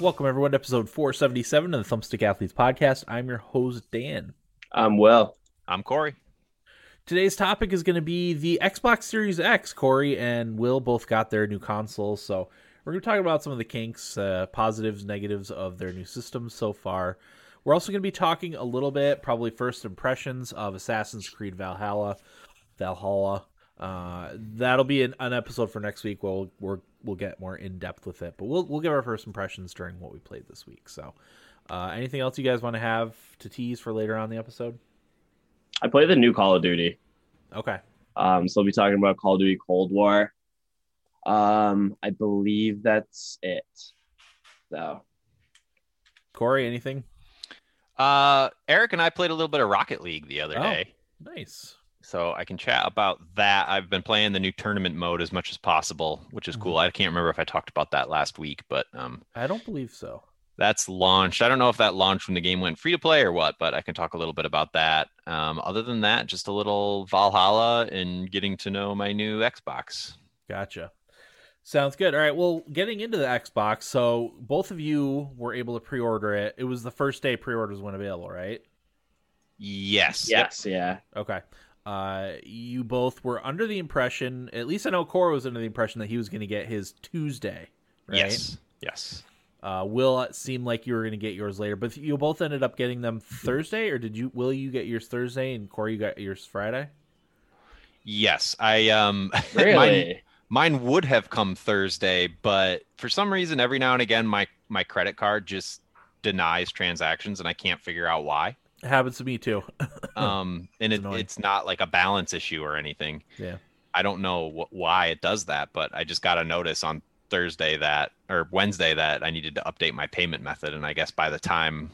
Welcome, everyone, to episode 477 of the Thumbstick Athletes Podcast. I'm your host, Dan. I'm Will. I'm Corey. Today's topic is going to be the Xbox Series X. Corey and Will both got their new consoles, so we're going to talk about some of the kinks, uh, positives, negatives of their new systems so far. We're also going to be talking a little bit, probably first impressions of Assassin's Creed Valhalla. Valhalla. Uh, that'll be an, an, episode for next week. We'll we'll we'll get more in depth with it, but we'll we'll give our first impressions during what we played this week. So, uh, anything else you guys want to have to tease for later on the episode? I played the new Call of Duty. Okay. Um, so we'll be talking about Call of Duty Cold War. Um, I believe that's it. So, Corey, anything? Uh, Eric and I played a little bit of Rocket League the other oh, day. Nice so I can chat about that. I've been playing the new tournament mode as much as possible, which is cool. Mm-hmm. I can't remember if I talked about that last week, but um, I don't believe so. That's launched. I don't know if that launched when the game went free to play or what, but I can talk a little bit about that. Um, other than that, just a little Valhalla and getting to know my new Xbox. Gotcha. Sounds good. All right. Well, getting into the Xbox, so both of you were able to pre-order it. It was the first day pre-orders went available, right? Yes. Yes. Yep. Yeah. Okay. Uh, you both were under the impression, at least I know Corey was under the impression that he was going to get his Tuesday, right? Yes. Yes. Uh, Will it seemed like you were going to get yours later, but you both ended up getting them Thursday, or did you? Will you get yours Thursday and Corey you got yours Friday? Yes, I um. Really. mine, mine would have come Thursday, but for some reason, every now and again, my my credit card just denies transactions, and I can't figure out why. It happens to me too. um, and it, it's not like a balance issue or anything. Yeah. I don't know wh- why it does that, but I just got a notice on Thursday that or Wednesday that I needed to update my payment method, and I guess by the time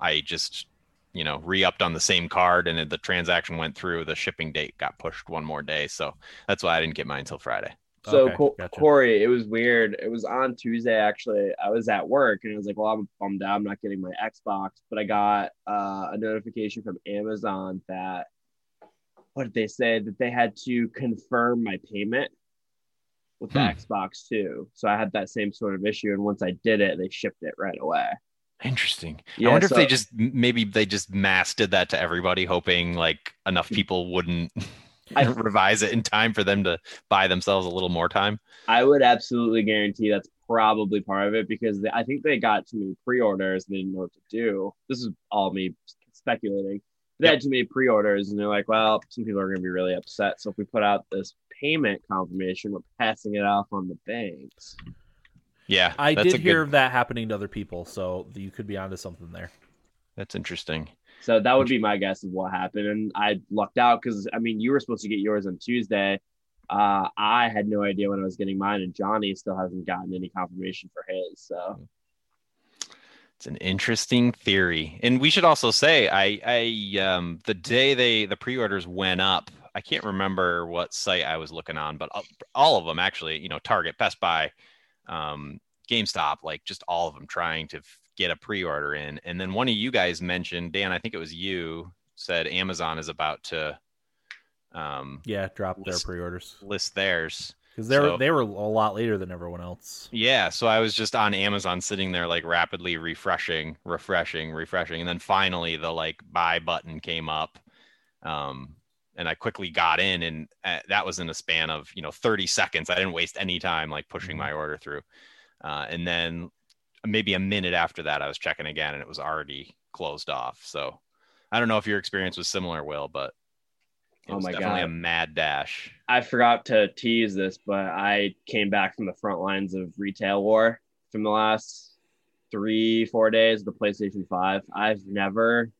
I just you know re-upped on the same card and the transaction went through, the shipping date got pushed one more day, so that's why I didn't get mine until Friday. So okay, Co- gotcha. Corey, it was weird. It was on Tuesday actually. I was at work and I was like, "Well, I'm bummed out. I'm not getting my Xbox." But I got uh, a notification from Amazon that what did they say that they had to confirm my payment with the hmm. Xbox too. So I had that same sort of issue, and once I did it, they shipped it right away. Interesting. Yeah, I wonder so, if they just maybe they just mass did that to everybody, hoping like enough people wouldn't I revise it in time for them to buy themselves a little more time. I would absolutely guarantee that's probably part of it because they, I think they got too many pre-orders and they didn't know what to do. This is all me speculating. They yep. had too many pre-orders and they're like, well, some people are going to be really upset. So if we put out this payment confirmation, we're passing it off on the banks. Yeah, I did hear good... of that happening to other people, so you could be onto something there. That's interesting. So that would be my guess of what happened. And I lucked out because I mean, you were supposed to get yours on Tuesday. Uh, I had no idea when I was getting mine, and Johnny still hasn't gotten any confirmation for his. So it's an interesting theory, and we should also say, I, I, um, the day they the pre-orders went up, I can't remember what site I was looking on, but all of them actually, you know, Target, Best Buy, um, GameStop, like just all of them trying to get a pre-order in. And then one of you guys mentioned, Dan, I think it was you, said Amazon is about to um yeah, drop list, their pre-orders. List theirs. Because they were so, they were a lot later than everyone else. Yeah, so I was just on Amazon sitting there like rapidly refreshing, refreshing, refreshing, and then finally the like buy button came up. Um and I quickly got in, and uh, that was in a span of you know 30 seconds. I didn't waste any time like pushing mm-hmm. my order through. Uh, and then maybe a minute after that, I was checking again and it was already closed off. So I don't know if your experience was similar, Will, but it oh was my definitely God. a mad dash. I forgot to tease this, but I came back from the front lines of retail war from the last three, four days, of the PlayStation 5. I've never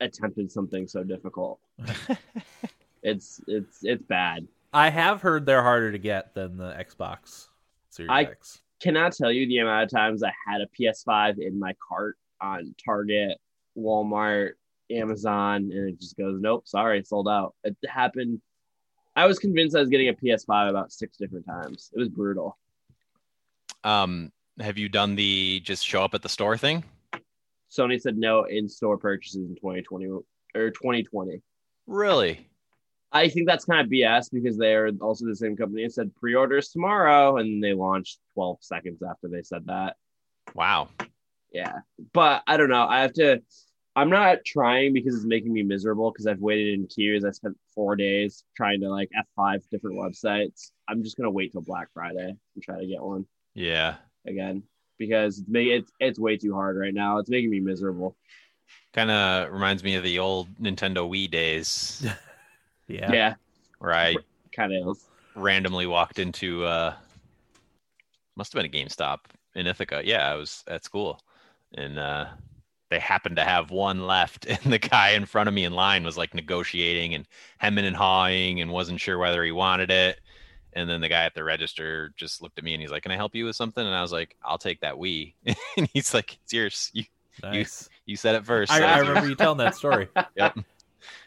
attempted something so difficult. it's it's it's bad. I have heard they're harder to get than the Xbox Series I, X cannot tell you the amount of times I had a PS5 in my cart on Target, Walmart, Amazon, and it just goes, nope, sorry, sold out. It happened. I was convinced I was getting a PS5 about six different times. It was brutal. Um, have you done the just show up at the store thing? Sony said no in-store purchases in 2020 or 2020. Really? I think that's kind of BS because they're also the same company that said pre-orders tomorrow, and they launched 12 seconds after they said that. Wow. Yeah, but I don't know. I have to. I'm not trying because it's making me miserable because I've waited in queues. I spent four days trying to like F5 different websites. I'm just gonna wait till Black Friday and try to get one Yeah. again because it's it's it's way too hard right now. It's making me miserable. Kind of reminds me of the old Nintendo Wii days Yeah. Yeah, where I kind of randomly walked into uh must have been a GameStop in Ithaca. Yeah, I was at school and uh they happened to have one left and the guy in front of me in line was like negotiating and hemming and hawing and wasn't sure whether he wanted it. And then the guy at the register just looked at me and he's like, "Can I help you with something?" And I was like, "I'll take that Wii." and he's like, "It's yours. You Nice. you said it first. I, so I it's remember you telling that story. Yep.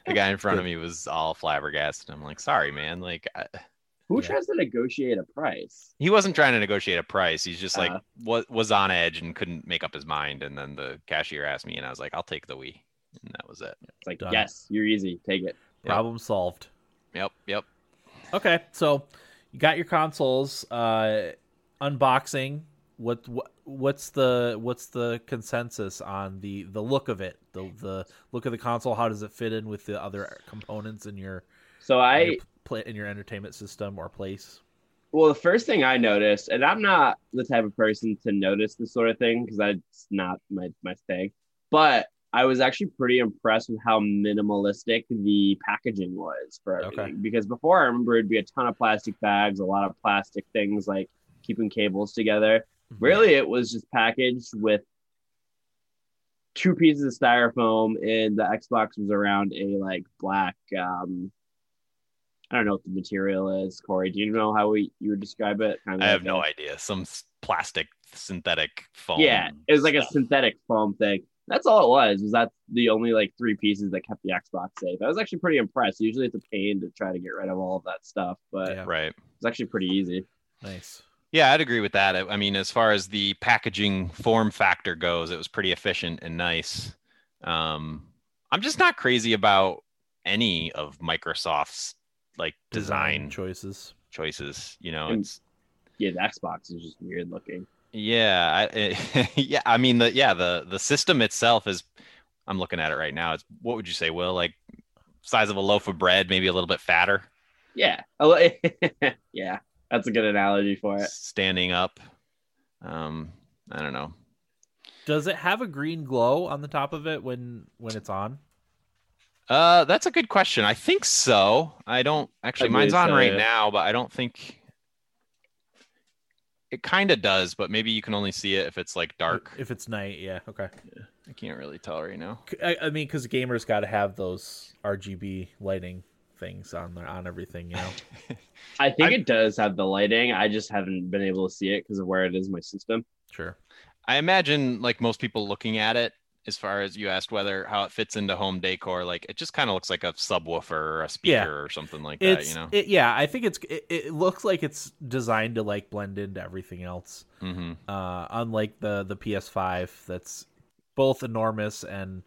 The guy in front of me was all flabbergasted. I'm like, "Sorry, man. Like, I, Who Yeah. tries to negotiate a price? he wasn't trying to negotiate a price. He's just like Uh. was was on edge and couldn't make up his mind. And then the cashier asked me, and I was like, "I'll take the Wii," and that was it. It's like Done. yes, you're easy. Take it. Yep. Problem solved. Yep, yep. Okay, so you got your consoles. Uh, unboxing. What, what what's the what's the consensus on the the look of it? The the look of the console. How does it fit in with the other components in your So in I your play in your entertainment system or place? Well, the first thing I noticed, and I'm not the type of person to notice this sort of thing because that's not my, my thing, but I was actually pretty impressed with how minimalistic the packaging was for Okay. everything. Because before I remember it'd be a ton of plastic bags, a lot of plastic things like keeping cables together. Mm-hmm. Really, it was just packaged with two pieces of styrofoam, and the Xbox was around a like black. um I don't know what the material is, Corey. Do you know how we you would describe it? Kind I have like no a- idea. Some plastic synthetic foam. Yeah, it was like a synthetic foam thing. That's all it was. Was that the only like three pieces that kept the Xbox safe? I was actually pretty impressed. Usually it's a pain to try to get rid of all of that stuff, but Yeah. right. it's actually pretty easy. Nice. Yeah, I'd agree with that. I, I mean, as far as the packaging form factor goes, it was pretty efficient and nice. Um, I'm just not crazy about any of Microsoft's like design choices. choices. You know, And- it's Yeah, the Xbox is just weird looking. yeah, I, yeah. I mean, the yeah the the system itself is. I'm looking at it right now. It's what would you say, Will? Like size of a loaf of bread, maybe a little bit fatter, Yeah, I li- yeah, that's a good analogy for it. standing up. Um, I don't know. Does it have a green glow on the top of it when when it's on? Uh, that's a good question. I think so. I don't actually. I Mine's on so, right yeah. now, but I don't think it kind of does. But maybe you can only see it if it's like dark. If it's night, yeah. Okay. I can't really tell right now. I, I mean, because gamers got to have those RGB lighting things on their, on everything, you know. I think I- it does have the lighting. I just haven't been able to see it because of where it is in my system. Sure. I imagine like most people looking at it, as far as you asked whether how it fits into home decor, like it just kind of looks like a subwoofer or a speaker Yeah. or something like that. You know. it, yeah. I think it's it, it looks like it's designed to like blend into everything else. hmm Uh, unlike the the PS5, that's both enormous and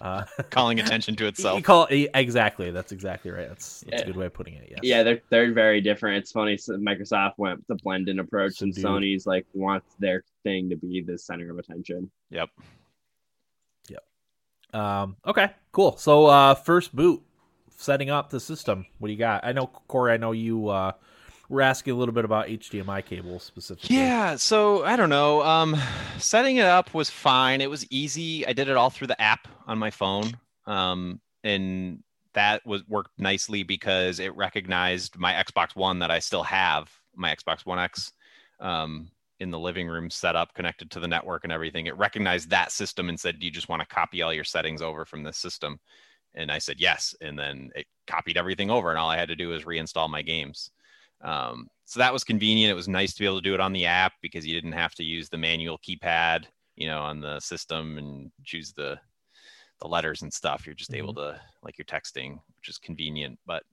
uh, Calling attention to itself. call exactly. That's exactly right. That's that's Yeah. a good way of putting it. Yes. Yeah, they're they're very different. It's funny. So Microsoft went the blend-in approach, and Subdued. Sony's like wants their thing to be the center of attention. Yep. Yep. Um, okay, cool. So uh, first boot, setting up the system. What do you got? I know Corey. I know you uh, were asking a little bit about HDMI cables specifically. Yeah, so I don't know. Um, setting it up was fine. It was easy. I did it all through the app on my phone. Um, and that was worked nicely because it recognized my Xbox One that I still have, my Xbox One X, um, in the living room set up, connected to the network and everything. It recognized that system and said, "Do you just want to copy all your settings over from this system?" And I said yes, and then it copied everything over, and all I had to do was reinstall my games. Um, so that was convenient. It was nice to be able to do it on the app because you didn't have to use the manual keypad, you know, on the system and choose the the letters and stuff. You're just able to like you're texting, which is convenient. But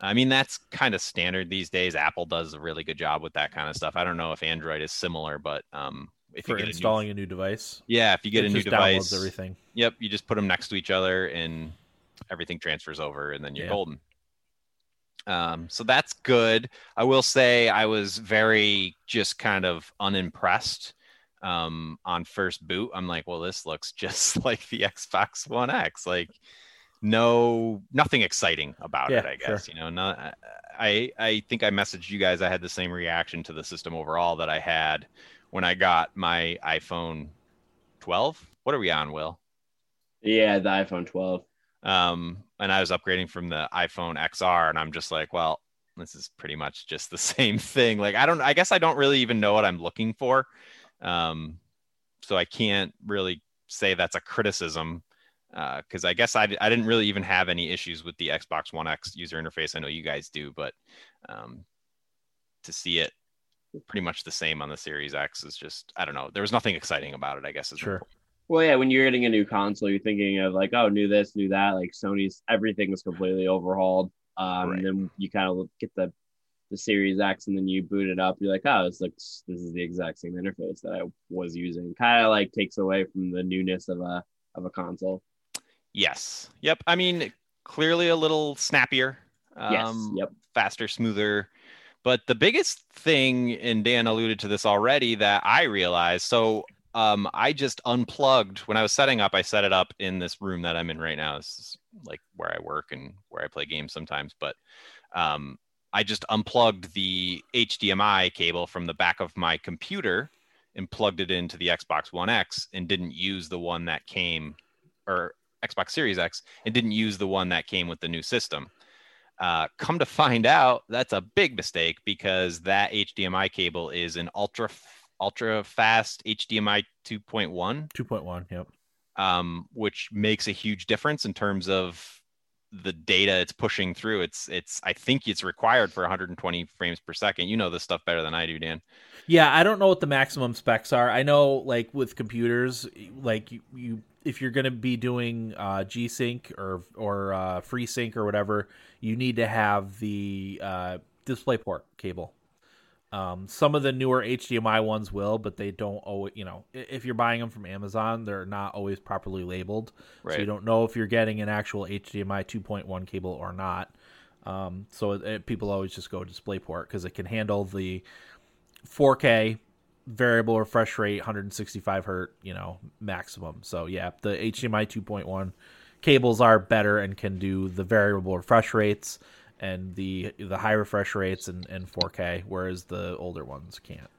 I mean, that's kind of standard these days. Apple does a really good job with that kind of stuff. I don't know if Android is similar, but um, if for you get installing a a new device. yeah, if you get a new device, everything. Yep, you just put them next to each other and everything transfers over, and then you're Yeah. golden. Um, so that's good. I will say I was very just kind of unimpressed um, on first boot. I'm like, well, this looks just like the Xbox One X. Like, no, nothing exciting about it. I guess you know. Not, I I think I messaged you guys. I had the same reaction to the system overall that I had when I got my iPhone 12. What are we on, Will? Yeah, the iPhone 12. Um, and I was upgrading from the iPhone XR, and I'm just like, well, this is pretty much just the same thing. Like, I don't, I guess I don't really even know what I'm looking for, um, so I can't really say that's a criticism because I guess I, I didn't really even have any issues with the Xbox One X user interface. I know you guys do, but um, to see it pretty much the same on the Series X is just, I don't know. There was nothing exciting about it. I guess is Sure. point. Well, yeah, when you're getting a new console, you're thinking of like, oh, new this, new that. Like Sony's everything is completely overhauled. Um, Right. and then you kind of get the the Series X, and then you boot it up. You're like, oh, this looks this is the exact same interface that I was using. Kind of like takes away from the newness of a of a console. Yes. Yep. I mean, clearly a little snappier. Yes. Um, Yep. Faster, smoother. But the biggest thing, and Dan alluded to this already, that I realized. So um, I just unplugged when I was setting up. I set it up in this room that I'm in right now. This is like where I work and where I play games sometimes. But um, I just unplugged the HDMI cable from the back of my computer and plugged it into the Xbox One X and didn't use the one that came or Xbox Series X and didn't use the one that came with the new system. Uh, come to find out, that's a big mistake because that HDMI cable is an ultra ultra fast HDMI 2.1, 2.1. Yep. um, which makes a huge difference in terms of the data it's pushing through. It's it's I think it's required for 120 frames per second. You know this stuff better than I do, Dan. Yeah, I don't know what the maximum specs are. I know, like with computers, like you, you if you're going to be doing uh, G Sync or or uh, FreeSync or whatever, you need to have the uh, DisplayPort cable. Um, some of the newer HDMI ones will, but they don't always. You know, if you're buying them from Amazon, they're not always properly labeled, so you don't know if you're getting an actual HDMI 2.1 cable or not. Um, so it, it- people always just go DisplayPort because it can handle the 4K variable refresh rate, 165 hertz, you know, maximum. So yeah, the HDMI 2.1 cables are better and can do the variable refresh rates and the the high refresh rates and, and 4K, whereas the older ones can't.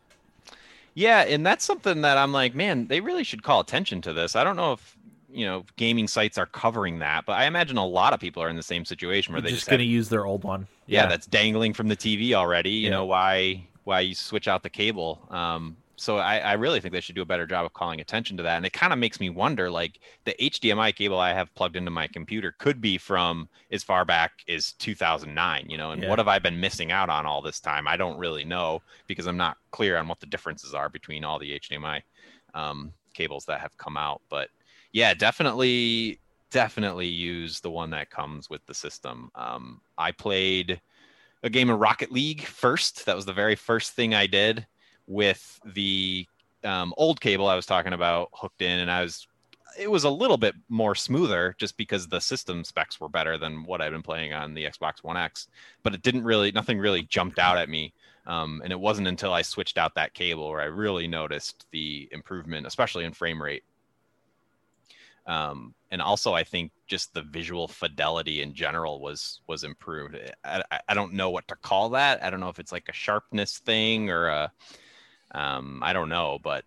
Yeah, and that's something that I'm like, man, they really should call attention to this. I don't know if you know gaming sites are covering that, but I imagine a lot of people are in the same situation where They're just just going to use their old one. yeah, that's dangling from the TV already. You Yeah. know why why you switch out the cable. Um, so I, I really think they should do a better job of calling attention to that. And it kind of makes me wonder, like the HDMI cable I have plugged into my computer could be from as far back as 2009. You know, and Yeah. what have I been missing out on all this time? I don't really know because I'm not clear on what the differences are between all the HDMI um, cables that have come out. But yeah, definitely, definitely use the one that comes with the system. Um, I played a game of Rocket League first. That was the very first thing I did with the um, old cable I was talking about hooked in, and I was. It was a little bit more smoother just because the system specs were better than what I've been playing on the Xbox One X. But it didn't really, nothing really jumped out at me. Um, and it wasn't until I switched out that cable where I really noticed the improvement, especially in frame rate. Um, and also, I think just the visual fidelity in general was was improved. I, I, don't know what to call that. I don't know if it's like a sharpness thing or a, um, I don't know, but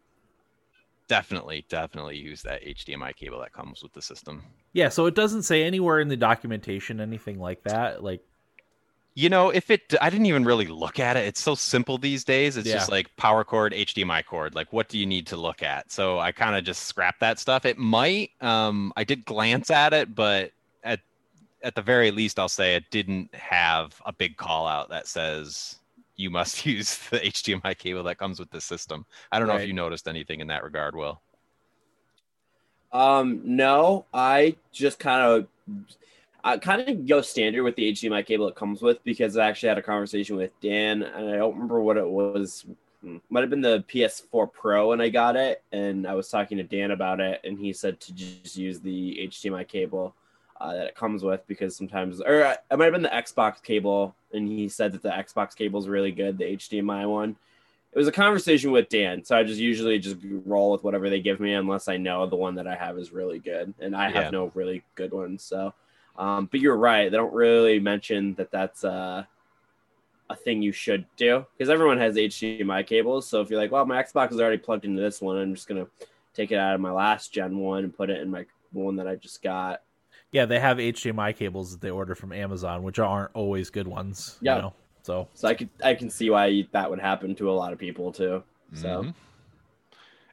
definitely, definitely use that HDMI cable that comes with the system. Yeah, so it doesn't say anywhere in the documentation anything like that. Like, You know, if it, I didn't even really look at it. It's so simple these days. It's just like power cord, HDMI cord. Like, what do you need to look at? So I kind of just scrapped that stuff. It might, um, I did glance at it, but at at the very least, I'll say it didn't have a big call out that says you must use the HDMI cable that comes with the system. I don't know if you noticed anything in that regard, Will. Um, no, I just kind of, I kind of go standard with the HDMI cable it comes with because I actually had a conversation with Dan, and I don't remember what it was. Might have been the PS4 Pro when I got it, and I was talking to Dan about it, and he said to just use the HDMI cable uh, that it comes with because sometimes, or uh, it might have been the Xbox cable, and he said that the Xbox cable is really good, the HDMI one. It was a conversation with Dan, so I just usually just roll with whatever they give me unless I know the one that I have is really good, and I have Yeah. no really good ones. So, um, but you're right; they don't really mention that that's uh, a thing you should do because everyone has HDMI cables. So if you're like, well, my Xbox is already plugged into this one, I'm just gonna take it out of my last gen one and put it in my one that I just got. Yeah, they have HDMI cables that they order from Amazon, which aren't always good ones. Yeah. You know? So So I could I can see why that would happen to a lot of people too. So Mhm.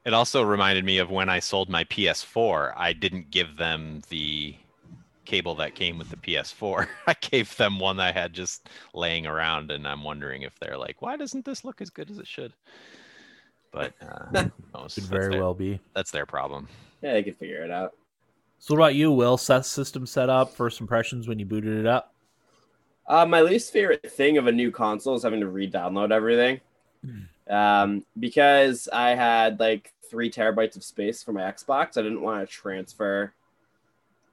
It also reminded me of when I sold my PS4. I didn't give them the cable that came with the PS4. I gave them one that I had just laying around, and I'm wondering if they're like, "Why doesn't this look as good as it should?" But uh, who could very their- well be. That's their problem. yeah, they could figure it out. So what about you, Will? Seth's system set up, first impressions when you booted it up? Uh, my least favorite thing of a new console is having to re-download everything. Um, because I had like three terabytes of space for my Xbox, I didn't want to transfer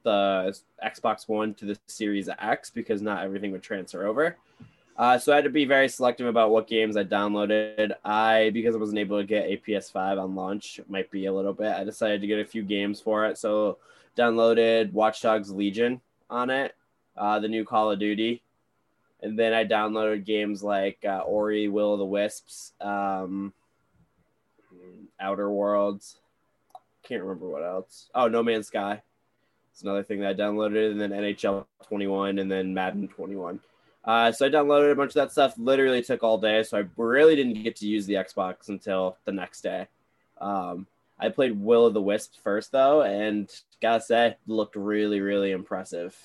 the Xbox One to the Series X because not everything would transfer over. Uh, so I had to be very selective about what games I downloaded. I because I wasn't able to get a PS5 on launch, might be a little bit. I decided to get a few games for it. So downloaded Watch Dogs Legion on it, uh, the new Call of Duty, and then I downloaded games like uh, Ori, Will of the Wisps, um, Outer Worlds. Can't remember what else. Oh, No Man's Sky. It's another thing that I downloaded, and then NHL 21, and then Madden 21. Uh, so I downloaded a bunch of that stuff. Literally took all day, so I really didn't get to use the Xbox until the next day. Um, I played Will of the Wisps first, though, and gotta say, looked really, really impressive.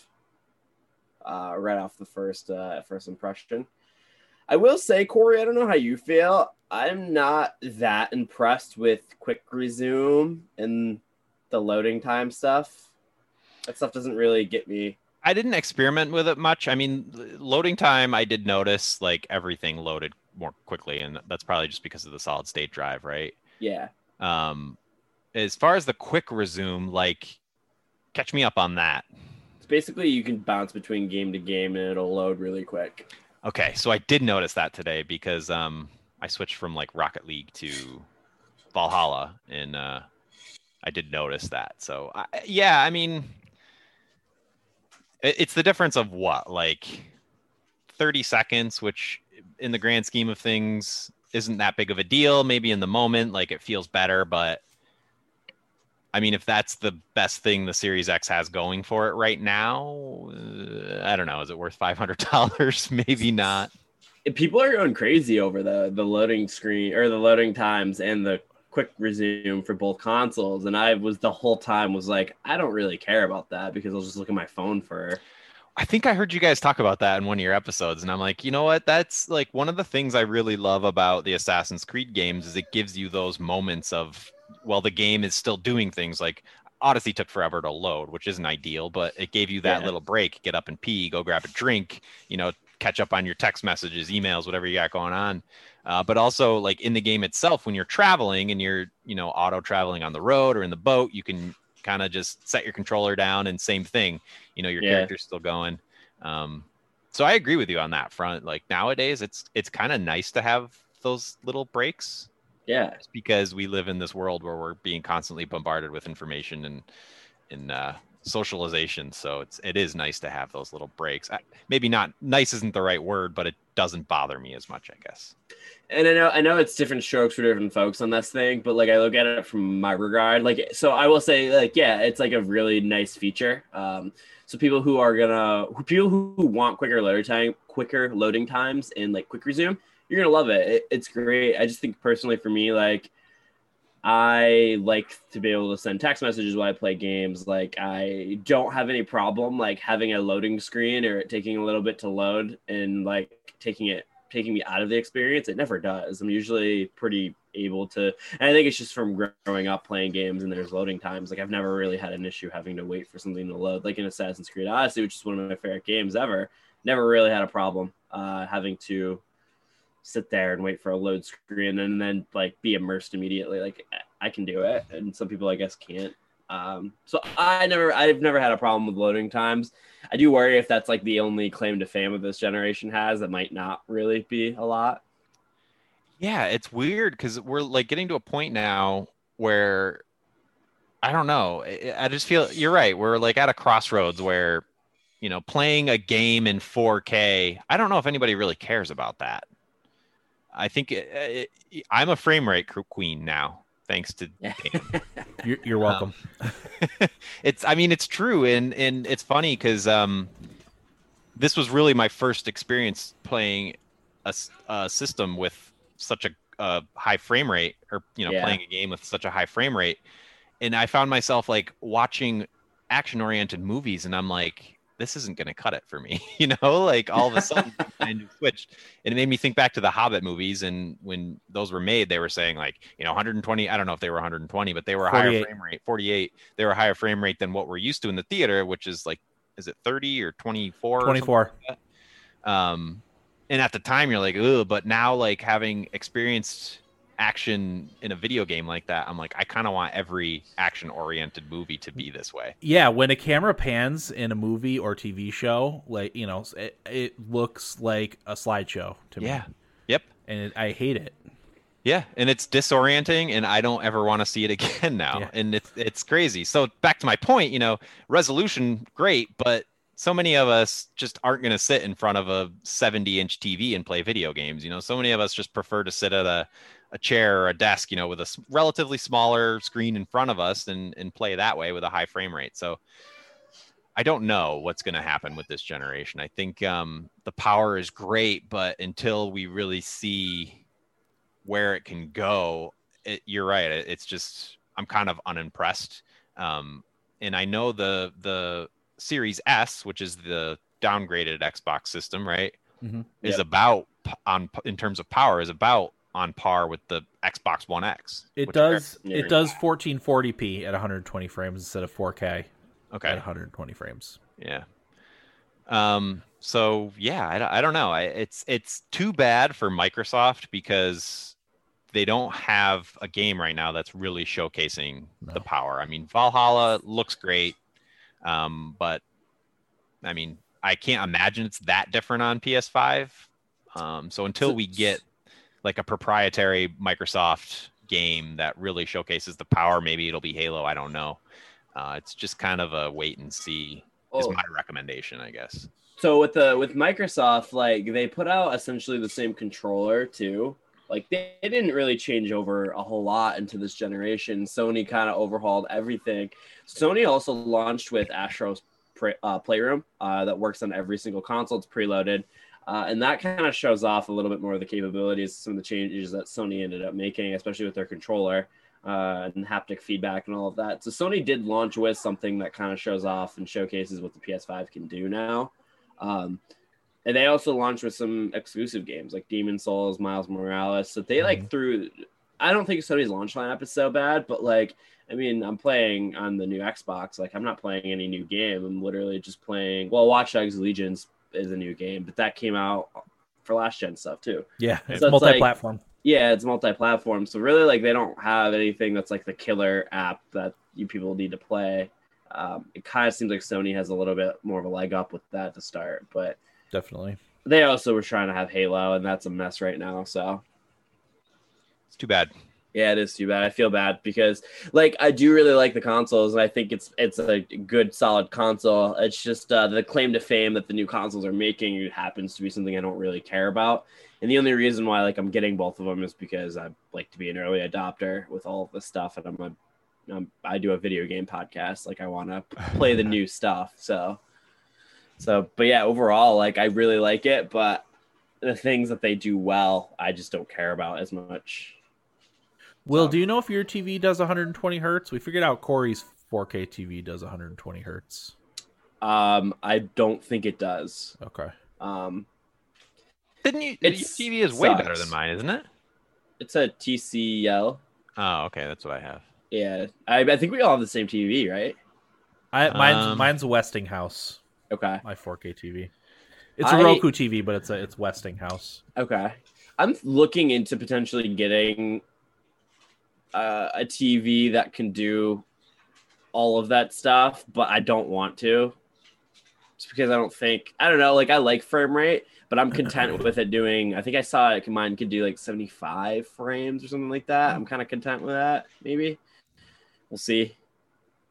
Uh, right off the first uh, first impression. I will say, Corey, I don't know how you feel. I'm not that impressed with quick resume and the loading time stuff. That stuff doesn't really get me. I didn't experiment with it much. I mean, loading time, I did notice like everything loaded more quickly, and that's probably just because of the solid state drive, right? Yeah. Um, as far as the quick resume, like, catch me up on that. It's basically you can bounce between game to game and it'll load really quick. Okay, so I did notice that today because um, I switched from like Rocket League to Valhalla, and uh, I did notice that. So I, yeah, I mean, it, it's the difference of what, like thirty seconds, which in the grand scheme of things isn't that big of a deal. Maybe in the moment, like it feels better, but I mean, if that's the best thing the Series X has going for it right now, uh, I don't know. Is it worth five hundred dollars? Maybe not. People are going crazy over the the loading screen or the loading times and the quick resume for both consoles. And I was the whole time was like, I don't really care about that because I'll just look at my phone for I think I heard you guys talk about that in one of your episodes, and I'm like, you know what? That's like one of the things I really love about the Assassin's Creed games is it gives you those moments of, well, the game is still doing things. Like Odyssey took forever to load, which isn't ideal, but it gave you that Yeah. little break, get up and pee, go grab a drink, you know, catch up on your text messages, emails, whatever you got going on. Uh, but also like in the game itself, when you're traveling and you're, you know, auto traveling on the road or in the boat, you can kind of just set your controller down and same thing you know your Yeah. character's still going um so i agree with you on that front like nowadays it's it's kind of nice to have those little breaks yeah. just because we live in this world where we're being constantly bombarded with information and and uh socialization so it's it is nice to have those little breaks I, maybe not nice isn't the right word but it doesn't bother me as much i guess And I know I know it's different strokes for different folks on this thing, but like I look at it from my regard, like so I will say like yeah, it's like a really nice feature. Um, so people who are gonna people who want quicker loading time, quicker loading times, and like quick resume, you're gonna love it. it. It's great. I just think personally for me, like I like to be able to send text messages while I play games. Like I don't have any problem like having a loading screen or it taking a little bit to load and like taking it taking me out of the experience. It never does. I'm usually pretty able to and I think it's just from growing up playing games and there's loading times. Like I've never really had an issue having to wait for something to load. Like in Assassin's Creed Odyssey, which is one of my favorite games ever, never really had a problem uh having to sit there and wait for a load screen and then like be immersed immediately. Like I can do it, and some people I guess can't. Um, so I never, I've never had a problem with loading times. I do worry if that's like the only claim to fame of this generation has. That might not really be a lot. Yeah, it's weird because we're like getting to a point now where I don't know. I just feel you're right. We're like at a crossroads where, you know, playing a game in 4K. I don't know if anybody really cares about that. I think it, it, I'm a frame rate queen now, thanks to you're, you're, welcome. Um, it's, I mean, it's true, and and it's funny because um, this was really my first experience playing a, a system with such a, a, high frame rate, or you know, yeah. playing a game with such a high frame rate, and I found myself like watching action-oriented movies, and I'm like, this isn't going to cut it for me. you know, like all of a sudden of switched. And it made me think back to the Hobbit movies. And when those were made, they were saying like, you know, 120, I don't know if they were 120, but they were a higher frame rate, 48. They were a higher frame rate than what we're used to in the theater, which is like, is it 30 or 24? 24. Like um, and at the time you're like, oh, but now like having experienced action in a video game like that, I'm like, I kind of want every action oriented movie to be this way. Yeah, when a camera pans in a movie or TV show, like you know, it, it looks like a slideshow to me. Yeah. Yep. And it, I hate it. Yeah, and it's disorienting, and I don't ever want to see it again now. Yeah. And it's it's crazy. So back to my point, you know, resolution great, but so many of us just aren't going to sit in front of a 70 inch TV and play video games. You know, so many of us just prefer to sit at a a chair or a desk, you know, with a relatively smaller screen in front of us and, and play that way with a high frame rate. So I don't know what's going to happen with this generation. I think um, the power is great, but until we really see where it can go, it, you're right. It, it's just, I'm kind of unimpressed. Um, and I know the, the Series S, which is the downgraded Xbox system, right, mm-hmm. is yep. about on in terms of power is about on par with the Xbox One X. It does. It does 1440p at 120 frames instead of 4K. Okay. At 120 frames. Yeah. Um. So yeah, I, I don't know. I, it's it's too bad for Microsoft because they don't have a game right now that's really showcasing no. the power. I mean, Valhalla looks great, um, but I mean, I can't imagine it's that different on PS5. Um, so until we get like a proprietary Microsoft game that really showcases the power. Maybe it'll be Halo. I don't know. Uh, it's just kind of a wait and see. Oh. Is my recommendation, I guess. So with the with Microsoft, like they put out essentially the same controller too. Like they, they didn't really change over a whole lot into this generation. Sony kind of overhauled everything. Sony also launched with Astro's uh, Playroom uh, that works on every single console. It's preloaded. Uh, and that kind of shows off a little bit more of the capabilities, some of the changes that Sony ended up making, especially with their controller uh, and haptic feedback and all of that. So Sony did launch with something that kind of shows off and showcases what the PS5 can do now. Um, and they also launched with some exclusive games like Demon Souls, Miles Morales. So they like mm-hmm. threw. I don't think Sony's launch lineup is so bad, but like, I mean, I'm playing on the new Xbox. Like, I'm not playing any new game. I'm literally just playing. Well, Watch Dogs Legions is a new game, but that came out for last gen stuff too. Yeah, it's so multi-platform. Like, yeah, it's multi-platform. So really, like they don't have anything that's like the killer app that you people need to play. Um, it kind of seems like Sony has a little bit more of a leg up with that to start, but definitely they also were trying to have Halo, and that's a mess right now. So it's too bad. Yeah, it is too bad. I feel bad because like I do really like the consoles and I think it's it's a good solid console. It's just uh, the claim to fame that the new consoles are making happens to be something I don't really care about. And the only reason why like I'm getting both of them is because I like to be an early adopter with all of this stuff and I'm a um, I do a video game podcast. Like I want to play the new stuff. So, so, but yeah, overall, like I really like it, but the things that they do well, I just don't care about as much. Will, so. do you know if your TV does 120 hertz? We figured out Corey's 4K TV does 120 hertz. Um, I don't think it does. Okay. Um, didn't you? Your TV is way better than mine, isn't it? It's a TCL. Oh, okay, that's what I have. Yeah, I, I think we all have the same TV, right? I mine's um, mine's Westinghouse. Okay. My 4K TV. It's a I, Roku TV, but it's a it's Westinghouse. Okay. I'm looking into potentially getting uh, a TV that can do all of that stuff, but I don't want to. Just because I don't think I don't know. Like I like frame rate, but I'm content with it doing. I think I saw it. Mine could do like 75 frames or something like that. I'm kind of content with that. Maybe we'll see.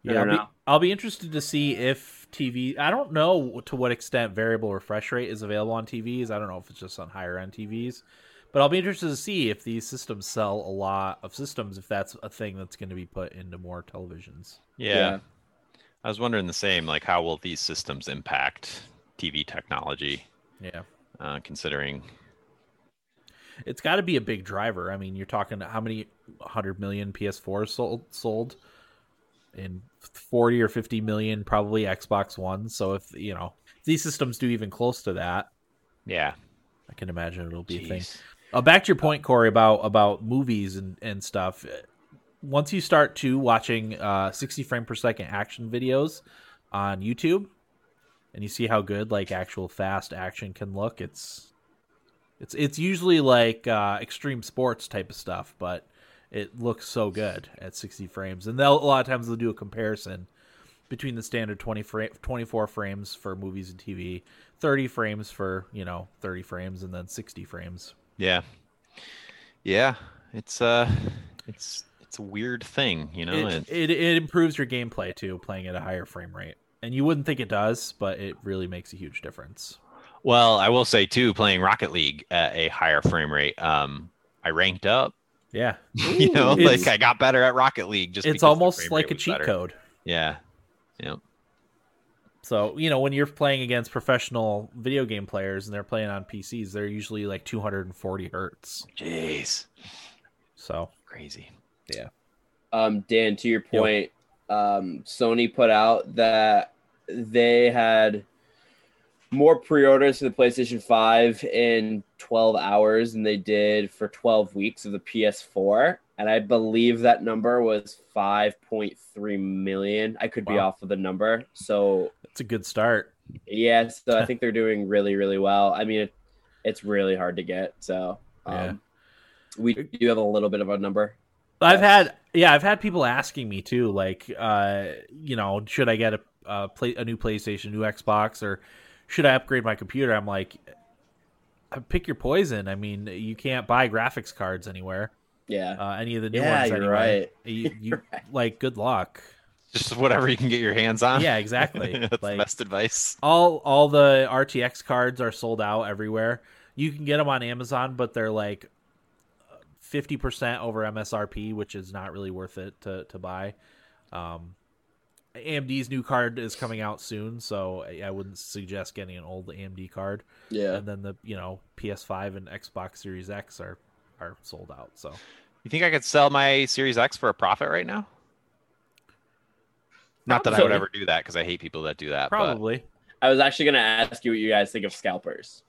Yeah, I'll be. I'll be interested to see if TV. I don't know to what extent variable refresh rate is available on TVs. I don't know if it's just on higher end TVs, but I'll be interested to see if these systems sell a lot of systems. If that's a thing that's going to be put into more televisions. Yeah. I was wondering the same. Like, how will these systems impact TV technology? Yeah, Uh, considering, it's got to be a big driver. I mean, you're talking how many hundred million PS4s sold sold, and forty or fifty million probably Xbox One. So if you know if these systems do even close to that, yeah. I can imagine it'll be a thing. Uh, back to your point, Corey, about about movies and and stuff. Once you start to watching uh, 60 frame per second action videos on YouTube, and you see how good like actual fast action can look, it's it's it's usually like uh, extreme sports type of stuff, but it looks so good at 60 frames. And a lot of times they'll do a comparison between the standard 20 frame, 24 frames for movies and TV, 30 frames for you know 30 frames, and then 60 frames. Yeah. Yeah. It's uh it's it's a weird thing, you know. it, It, it, improves your gameplay too, playing at a higher frame rate. And you wouldn't think it does, but it really makes a huge difference. well, I will say too, playing Rocket League at a higher frame rate, um, I ranked up. Yeah, you know, Ooh. like I got better at Rocket League. Just it's almost like a cheat better. code. Yeah. Yeah. So you know, when you're playing against professional video game players and they're playing on PCs, they're usually like 240 hertz. Jeez. So Crazy. Yeah. Um, Dan, to your point, um, Sony put out that they had more pre-orders for the PlayStation 5 in 12 hours than they did for 12 weeks of the PS4. And I believe that number was 5.3 million. I could be off of the number. So, it's a good start. yeah, so I think they're doing really, really well. I mean, it, it's really hard to get. So, um, Yeah. we do have a little bit of a number. I've had yeah, I've had people asking me too, like, uh, you know, should I get a a, play, a new PlayStation, new Xbox, or should I upgrade my computer? I'm like, uh, pick your poison. I mean, you can't buy graphics cards anywhere. Yeah. Uh, any of the new Yeah, ones, you're anyway. right. You, you right. like good luck. Just whatever you can get your hands on. Yeah, exactly. That's Like- the best advice. All all the RTX cards are sold out everywhere. You can get them on Amazon, but they're like fifty percent over MSRP, which is not really worth it to to buy. Um, AMD's new card is coming out soon, so I I wouldn't suggest getting an old AMD card. Yeah. And then the you know PS5 and Xbox Series X are are sold out. So You think I could sell my Series X for a profit right now? Not that I would ever do that because I hate people that do that. probably. I was actually going to ask you what you guys think of scalpers.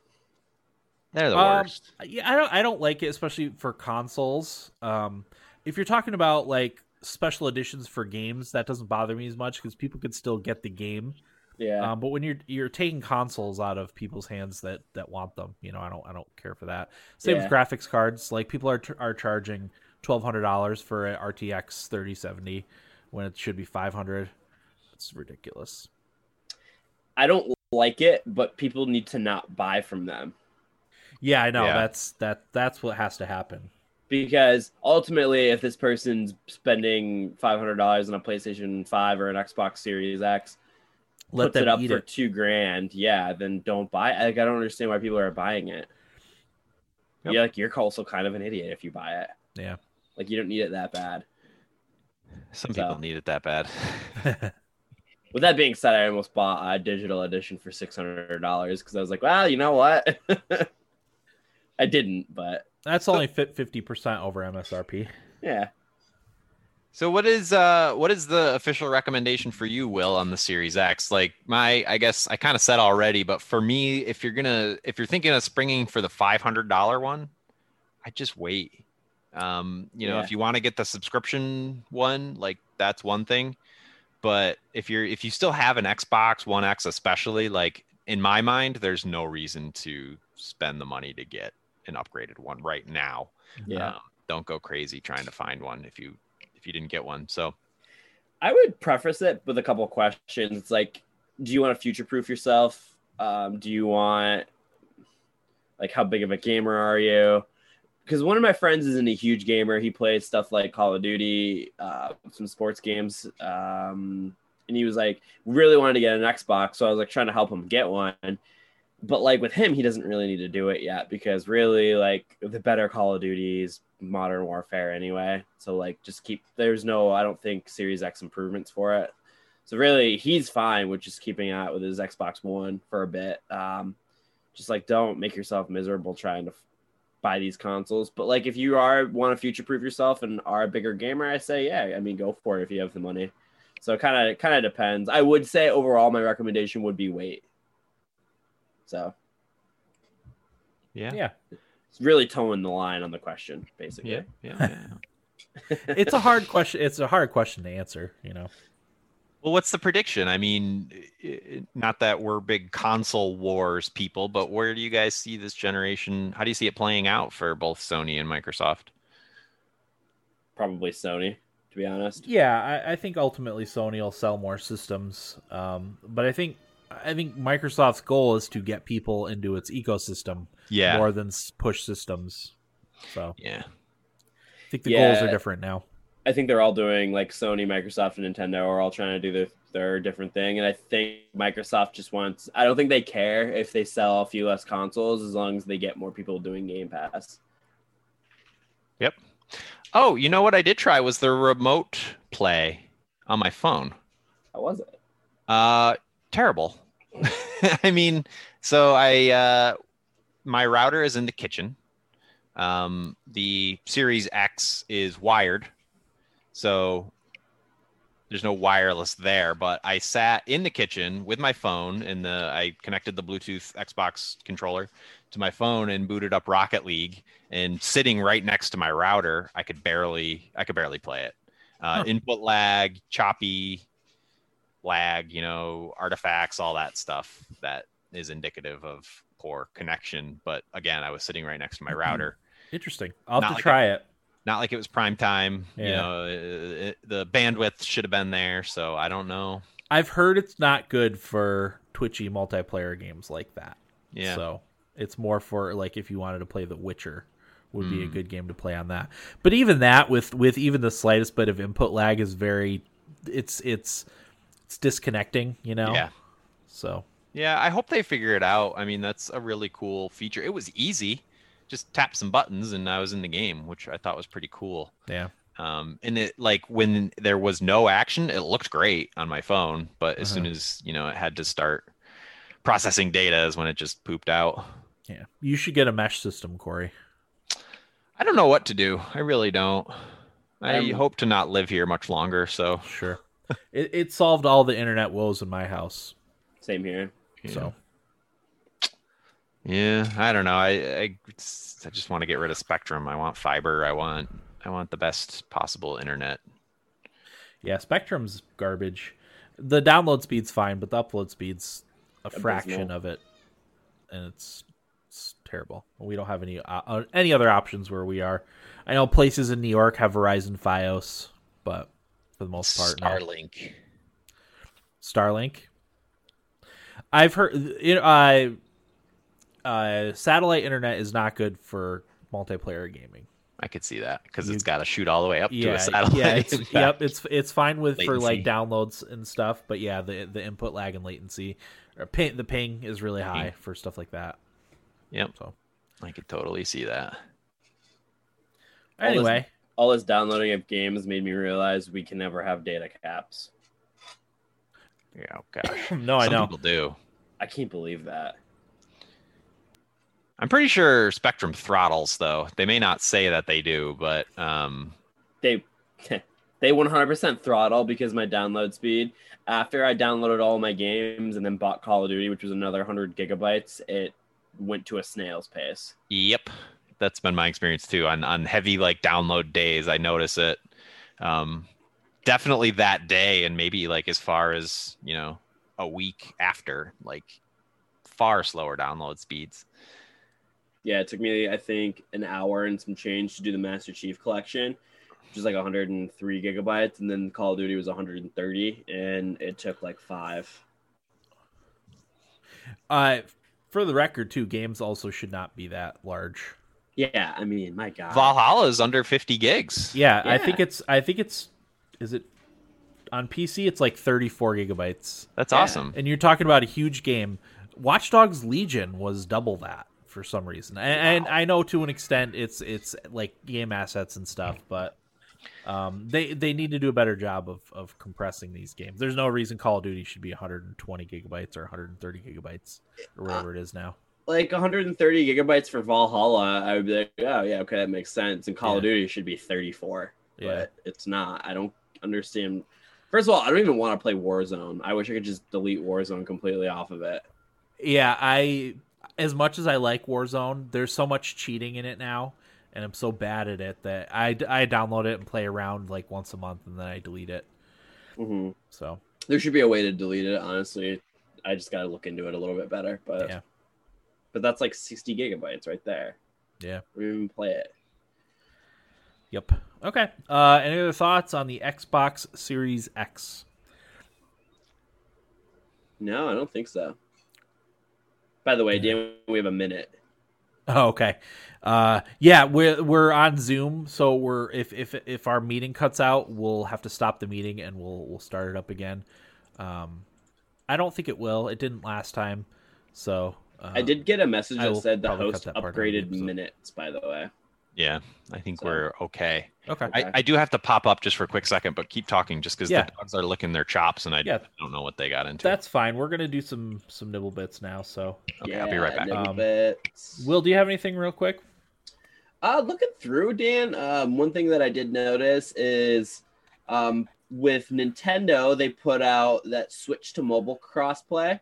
They're the Um, worst. Yeah, I don't I don't like it, especially for consoles. Um, if you're talking about like special editions for games, that doesn't bother me as much because people could still get the game. Yeah. Um, but when you're you're taking consoles out of people's hands that that want them, you know, I don't I don't care for that. Same Yeah. with graphics cards. Like people are are charging twelve hundred dollars for an RTX thirty seventy when it should be five hundred. It's ridiculous. I don't like it, but people need to not buy from them Yeah, I know. Yeah. That's that that's what has to happen. because ultimately, if this person's spending five hundred dollars on a PlayStation Five or an Xbox Series X, Let puts them it up eat for it. two grand, yeah, then don't buy. it. Like I don't understand why people are buying it. Yep. Yeah, like you're also kind of an idiot if you buy it. Yeah. Like you don't need it that bad. Some so- people need it that bad. With that being said, I almost bought a digital edition for six hundred dollars because I was like, well, you know what? I didn't, but That's only fit fifty percent over MSRP. yeah. So what is uh what is the official recommendation for you, Will, on the Series X? Like my I guess I kind of said already, but for me, if you're gonna if you're thinking of springing for the five hundred dollar one, I just wait. Um, you know, Yeah. if you want to get the subscription one, like that's one thing. But if you're if you still have an Xbox One X, especially, like in my mind, there's no reason to spend the money to get an upgraded one right now. Yeah. Um, don't go crazy trying to find one if you if you didn't get one. So I would preface it with a couple of questions. It's like, do you want to future proof yourself? Um, do you want like how big of a gamer are you? Because one of my friends isn't a huge gamer. He plays stuff like Call of Duty, uh, some sports games. Um, and he was like, really wanted to get an Xbox. So I was like trying to help him get one. But like with him, he doesn't really need to do it yet because really like the better Call of Duty is Modern Warfare anyway. So like just keep there's no I don't think Series X improvements for it. So really he's fine with just keeping out with his Xbox One for a bit. Um, just like don't make yourself miserable trying to buy these consoles. But like if you are want to future proof yourself and are a bigger gamer, I say yeah, I mean go for it if you have the money. So kind of kind of depends. I would say overall my recommendation would be wait. So yeah, Yeah, it's really toeing the line on the question, basically. yeah, yeah. yeah. it's a hard question. It's a hard question to answer. You know. Well, what's the prediction? I mean, i- i- not that we're big console wars people, but where do you guys see this generation? How do you see it playing out for both Sony and Microsoft? Probably Sony, to be honest. Yeah, I, I think ultimately Sony will sell more systems, um, but I think I think Microsoft's goal is to get people into its ecosystem Yeah, more than push systems. So yeah, I think the goals are different now. I think they're all doing like Sony, Microsoft, and Nintendo are all trying to do their, their different thing. And I think Microsoft just wants, I don't think they care if they sell a few less consoles as long as they get more people doing Game Pass. Yep. Oh, you know what I did try was the remote play on my phone. How was it? Uh, terrible. I mean, so I uh, my router is in the kitchen. Um, the Series X is wired, so there's no wireless there. But I sat in the kitchen with my phone, and the I connected the Bluetooth Xbox controller to my phone and booted up Rocket League. And sitting right next to my router, I could barely I could barely play it. Uh, Huh. Input lag, choppy, lag, you know, artifacts, all that stuff that is indicative of poor connection. But again, I was sitting right next to my router. Interesting. I'll Not have to like try it. Not like it was prime time. You know, uh, it, the bandwidth should have been there. So I don't know. I've heard it's not good for twitchy multiplayer games like that. Yeah. So it's more for like if you wanted to play The Witcher would be a Mm. good game to play on that. But even that with with even the slightest bit of input lag is very it's it's it's disconnecting, you know. Yeah. So Yeah. I hope they figure it out. I mean, that's a really cool feature. It was easy. Just tap some buttons and I was in the game, which I thought was pretty cool. yeah. um and it like when there was no action it looked great on my phone but as soon Uh-huh. as you know it had to start processing data is when it just pooped out Yeah. You should get a mesh system, Corey. i don't know what to do i really don't i Um, hope to not live here much longer so Sure. it it solved all the internet woes in my house. Same here. yeah. So yeah i don't know i i, I just want to get rid of spectrum i want fiber i want i want the best possible internet yeah, Spectrum's garbage. The download speed's fine, but the upload speed's a Abysmal. fraction of it, and it's, it's terrible. We don't have any uh, uh, any other options where we are. I know places in New York have Verizon FiOS, but for the most part, no. starlink Starlink. I've heard you know, uh, uh, satellite internet is not good for multiplayer gaming. i could see that because it's got to shoot all the way up to a satellite yeah, it's, yep, it's it's fine with for like downloads and stuff, but yeah, the the input lag and latency, or ping, the ping is really high for stuff like that. Yep. So I could totally see that. All this- anyway, All this downloading of games made me realize we can never have data caps. Yeah, oh gosh. no, I know. people do. I can't believe that. I'm pretty sure Spectrum throttles though. They may not say that they do, but um, They they 100% throttle because my download speed after I downloaded all my games and then bought Call of Duty, which was another 100 gigabytes, it went to a snail's pace. yep, that's been my experience too. On on heavy like download days, I notice it. Um, definitely that day, and maybe like as far as you know, a week after, like far slower download speeds. Yeah, it took me I think an hour and some change to do the Master Chief collection, which is like 103 gigabytes, and then Call of Duty was 130, and it took like five. Uh, for the record, too, games also should not be that large. Yeah, I mean, my God. Valhalla is under 50 gigs. Yeah, I think it's. I think it's. Is it on PC? It's like 34 gigabytes, That's Yeah. awesome. and you're talking about a huge game. Watch Dogs Legion was double that for some reason, and, and I know to an extent it's it's like game assets and stuff, but um, they they need to do a better job of of compressing these games. There's no reason Call of Duty should be 120 gigabytes or 130 gigabytes or whatever it is now. Like 130 gigabytes for Valhalla, I would be like, oh yeah, okay, that makes sense. And Call of Duty should be 34, Yeah. but it's not. I don't understand. First of all, I don't even want to play Warzone. I wish I could just delete Warzone completely off of it. Yeah, I as much as I like Warzone, there's so much cheating in it now, and I'm so bad at it that I, I download it and play around like once a month, and then I delete it. hmm So There should be a way to delete it. Honestly, I just got to look into it a little bit better. But Yeah. but that's like 60 gigabytes right there. yeah, We even play it. yep. Okay. Uh, any other thoughts on the Xbox Series X? No, I don't think so. By the way, Dan, we have a minute. Oh, okay. Uh, yeah, we're we're on Zoom, so we're if if if our meeting cuts out, we'll have to stop the meeting and we'll we'll start it up again. Um, I don't think it will. It didn't last time, so uh, I did get a message that said the host that part out of the upgraded minutes. By the way, Yeah, I think So- we're okay. Okay. Okay. I, I do have to pop up just for a quick second, but keep talking just because Yeah. the dogs are licking their chops and I Yeah. don't know what they got into. That's fine. We're gonna do some some nibble bits now. So, Okay, I'll be right back. nibble Um, bits. Will, do you have anything real quick? Uh, looking through, Dan, um, one thing that I did notice is um, with Nintendo, they put out that switch to mobile crossplay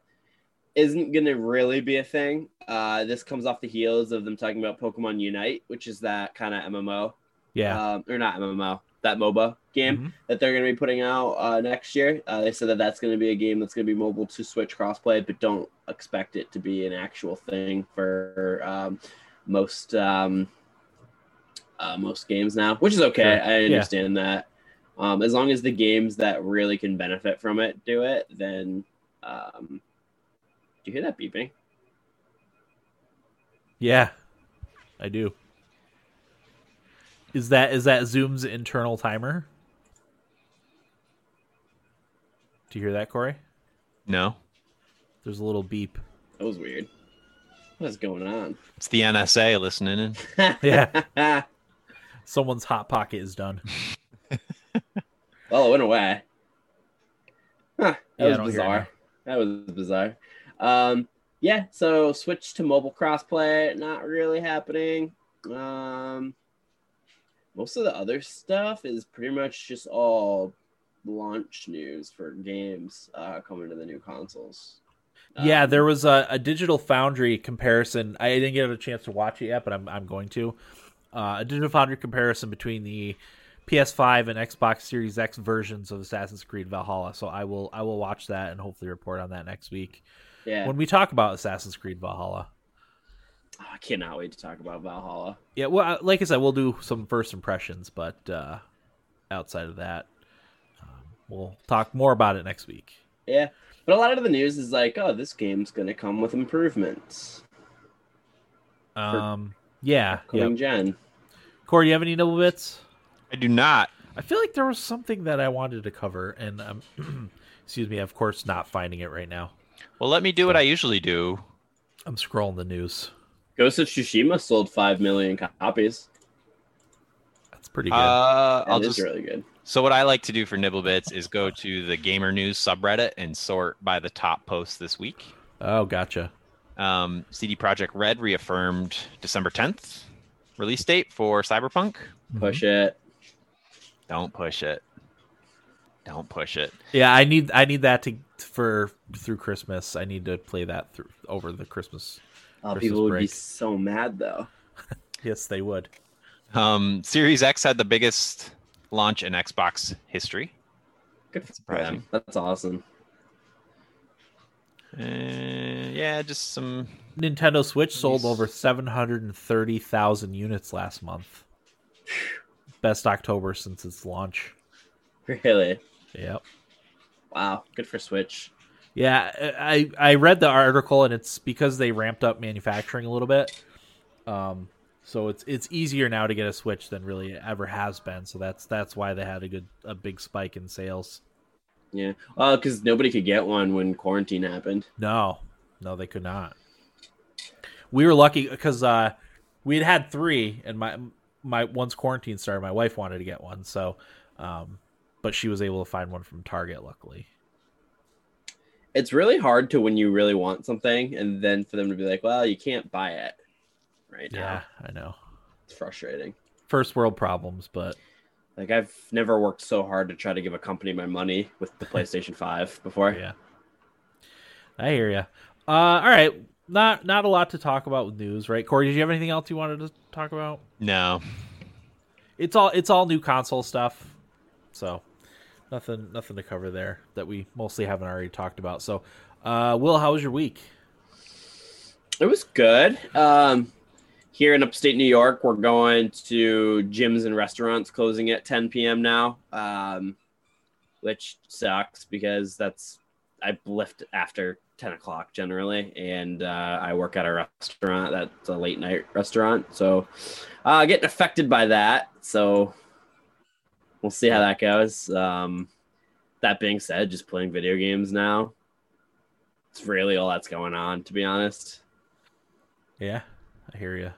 isn't going to really be a thing. Uh, this comes off the heels of them talking about Pokemon Unite, which is that kind of MMO, Yeah. um, or not MMO, that MOBA game Mhm. that they're going to be putting out uh, next year. Uh, they said that that's going to be a game that's going to be mobile to Switch crossplay, but don't expect it to be an actual thing for um, most um, uh, most games now, which is okay. Sure. I Yeah. understand that. Um, as long as the games that really can benefit from it do it, then um, do you hear that beeping? Yeah. I do. Is that is that Zoom's internal timer? Do you hear that, Corey? no, There's a little beep. That was weird. What is going on? it's the NSA listening in. Yeah. Someone's hot pocket is done. Well, it went away. Huh, that Yeah, was don't hear it bizarre. That was bizarre. Um, yeah, so switch to mobile crossplay, not really happening. Um, most of the other stuff is pretty much just all launch news for games uh, coming to the new consoles. Yeah, Um, there was a, a digital foundry comparison. I didn't get a chance to watch it yet, but I'm I'm going to. Uh, a digital foundry comparison between the PS5 and Xbox Series X versions of Assassin's Creed Valhalla. So I will I will watch that and hopefully report on that next week yeah. when we talk about Assassin's Creed Valhalla. Oh, I cannot wait to talk about Valhalla. Yeah, well, like I said, we'll do some first impressions, but uh, outside of that, um, we'll talk more about it next week. Yeah, but a lot of the news is like, oh, this game's gonna come with improvements. Um, yeah, yeah. Coming gen. Corey, you have any nibble bits? I do not. I feel like there was something that I wanted to cover, and um, excuse me, of course, not finding it right now. Well, let me do what I usually do. I'm scrolling the news. Ghost of Tsushima sold five million copies. That's pretty good. Uh, That I'll just really good. so what I like to do for Nibble Bits is go to the Gamer News subreddit and sort by the top posts this week. oh, gotcha. Um, CD Projekt Red reaffirmed December 10th release date for Cyberpunk. Push it. Don't push it. Don't push it. Yeah, I need I need that to for through Christmas. I need to play that through over the Christmas. Oh, Christmas people would be so mad though. Yes, they would. Um, Series X had the biggest launch in Xbox history. Good for Surprising. them. That's awesome. Uh, yeah, just some Nintendo Switch sold Nice. over 730,000 units last month. Best October since its launch. Really? Yep. Wow. Good for Switch. Yeah, I I read the article and it's because they ramped up manufacturing a little bit. Um so it's it's easier now to get a Switch than really it ever has been. So that's that's why they had a good a big spike in sales. Yeah. Well, because nobody could get one when quarantine happened. No. No, they could not. We were lucky cuz uh we had had 3 and my my once quarantine started my wife wanted to get one. So um but she was able to find one from Target luckily. It's really hard to when you really want something, and then for them to be like, "Well, you can't buy it right now." Yeah, I know. It's frustrating. First world problems, but Like I've never worked so hard to try to give a company my money with the PlayStation Five before. Yeah, I hear you. Uh, all right, not not a lot to talk about with news, right? Corey, did you have anything else you wanted to talk about? No. It's all it's all new console stuff, so nothing nothing to cover there that we mostly haven't already talked about. So, uh, Will, how was your week? It was good. Um, here in upstate New York, we're going to gyms and restaurants closing at 10 p.m. now, um, which sucks because that's I lift after 10 o'clock generally, and uh, I work at a restaurant that's a late night restaurant, so uh, getting affected by that. So we'll see how that goes. Um, that being said, just playing video games now. It's really all that's going on, to be honest. Yeah, I hear you.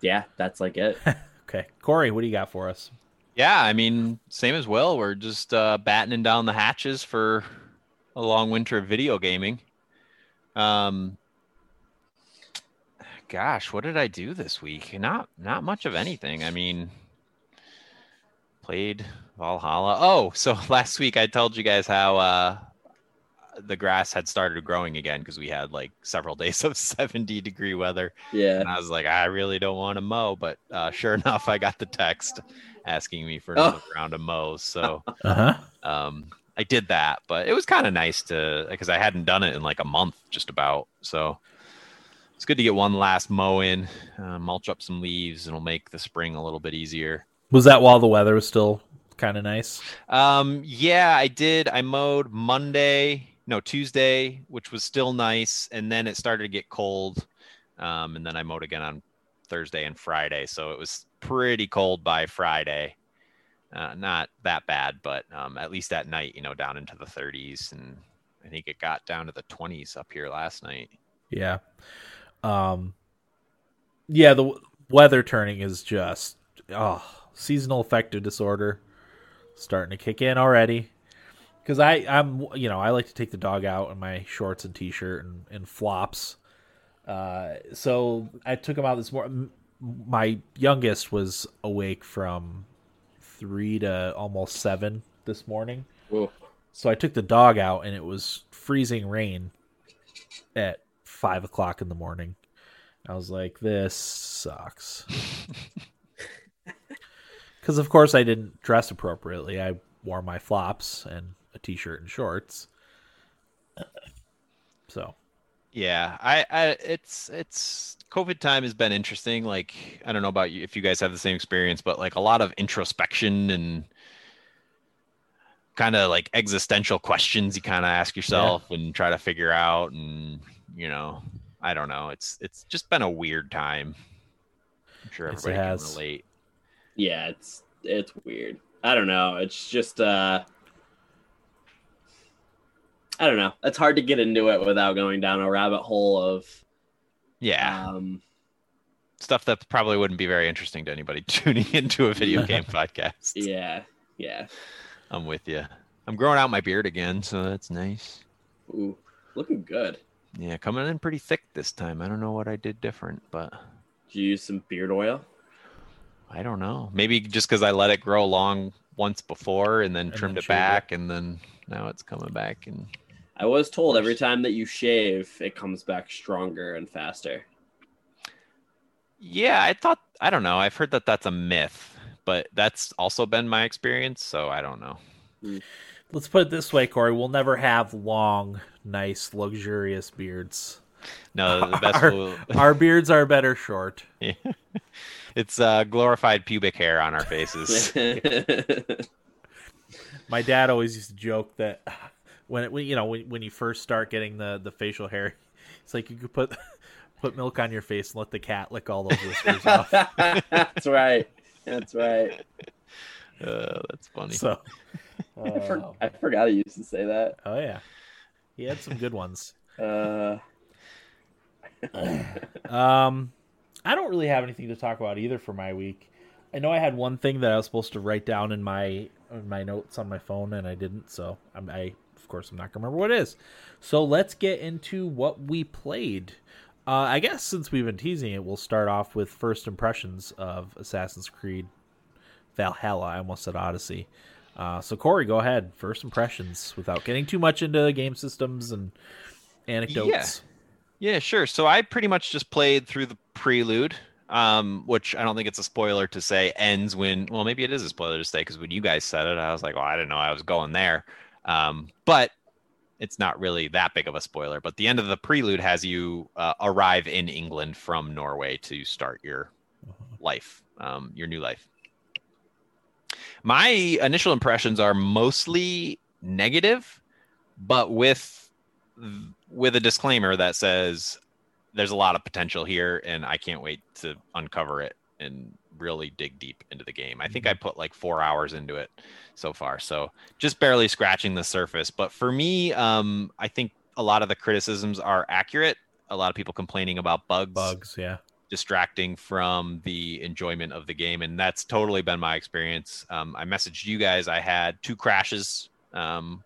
yeah, that's like it. Okay, Corey, what do you got for us? Yeah, I mean, same as well We're just uh, battening down the hatches for a long winter of video gaming. Um, gosh, what did I do this week? Not not much of anything. I mean, played Valhalla. Oh, so last week I told you guys how uh, the grass had started growing again because we had like several days of 70 degree weather. Yeah. And I was like, I really don't want to mow, but uh, sure enough, I got the text asking me for another round of mows. So Uh huh. um, I did that, but it was kind of nice to because I hadn't done it in like a month, just about. So it's good to get one last mow in, uh, mulch up some leaves, and it'll make the spring a little bit easier. Was that while the weather was still kind of nice? Um, yeah, I did. I mowed Monday, no Tuesday, which was still nice, and then it started to get cold. Um, and then I mowed again on Thursday and Friday, so it was pretty cold by Friday. Uh, not that bad, but um, at least at night, you know, down into the 30s, and I think it got down to the 20s up here last night. Yeah. Um yeah, the weather turning is just oh, seasonal affective disorder starting to kick in already. Cuz I I'm you know, I like to take the dog out in my shorts and t-shirt and, and flops. Uh so I took him out this morning my youngest was awake from 3 to almost 7 this morning. Whoa. So I took the dog out, and it was freezing rain at five o'clock in the morning. I was like, "This sucks," because of course I didn't dress appropriately. I wore my flops and a t-shirt and shorts. So Yeah, I, I it's it's COVID time has been interesting. Like I don't know about you if you guys have the same experience, but like a lot of introspection and kind of like existential questions you kind of ask yourself and try to figure out and you know, I don't know. It's it's just been a weird time. I'm sure Yes, everybody has. can relate. Yeah, it's it's weird. I don't know. It's just uh I don't know. It's hard to get into it without going down a rabbit hole of Yeah, um stuff that probably wouldn't be very interesting to anybody tuning into a video game podcast. yeah, yeah. I'm with you. I'm growing out my beard again, so that's nice. Ooh, looking good. Yeah, coming in pretty thick this time. I don't know what I did different, but Did you use some beard oil? I don't know. Maybe just because I let it grow long once before and then And trimmed then it shaved it. back, and then now it's coming back. And I was told every time that you shave, it comes back stronger and faster. yeah, I thought I don't know. I've heard that that's a myth, but that's also been my experience. So I don't know. let's put it this way, Corey: we'll never have long, nice, luxurious beards. No, the best. Our- will- Our beards are better short. it's uh, glorified pubic hair on our faces. My dad always used to joke that when it, when you know when, when you first start getting the the facial hair, it's like you could put put milk on your face and let the cat lick all those whiskers off. That's right. That's right. uh, that's funny. So, I, for- uh, I forgot he used to say that. oh yeah, he had some good ones. Uh, Um, I don't really have anything to talk about either for my week. I know I had one thing that I was supposed to write down in my in my notes on my phone, and I didn't. So I'm, I, of course, I'm not gonna remember what it is. So let's get into what we played. Uh, I guess since we've been teasing it, we'll start off with first impressions of Assassin's Creed Valhalla. I almost said Odyssey. Uh, so Corey, go ahead. First impressions, without getting too much into game systems and anecdotes. Yeah, yeah sure. So I pretty much just played through the prelude, um, which I don't think it's a spoiler to say ends when. Well, maybe it is a spoiler to say because when you guys said it, I was like, "Well, I didn't know I was going there," um, but it's not really that big of a spoiler. But the end of the prelude has you uh, arrive in England from Norway to start your life, um, your new life. My initial impressions are mostly negative, but with with a disclaimer that says there's a lot of potential here and I can't wait to uncover it and really dig deep into the game. I think I put like 4 hours into it so far. So just barely scratching the surface, but for me um I think a lot of the criticisms are accurate. A lot of people complaining about bugs, Bugs, yeah. distracting from the enjoyment of the game and that's totally been my experience um, i messaged you guys i had two crashes um,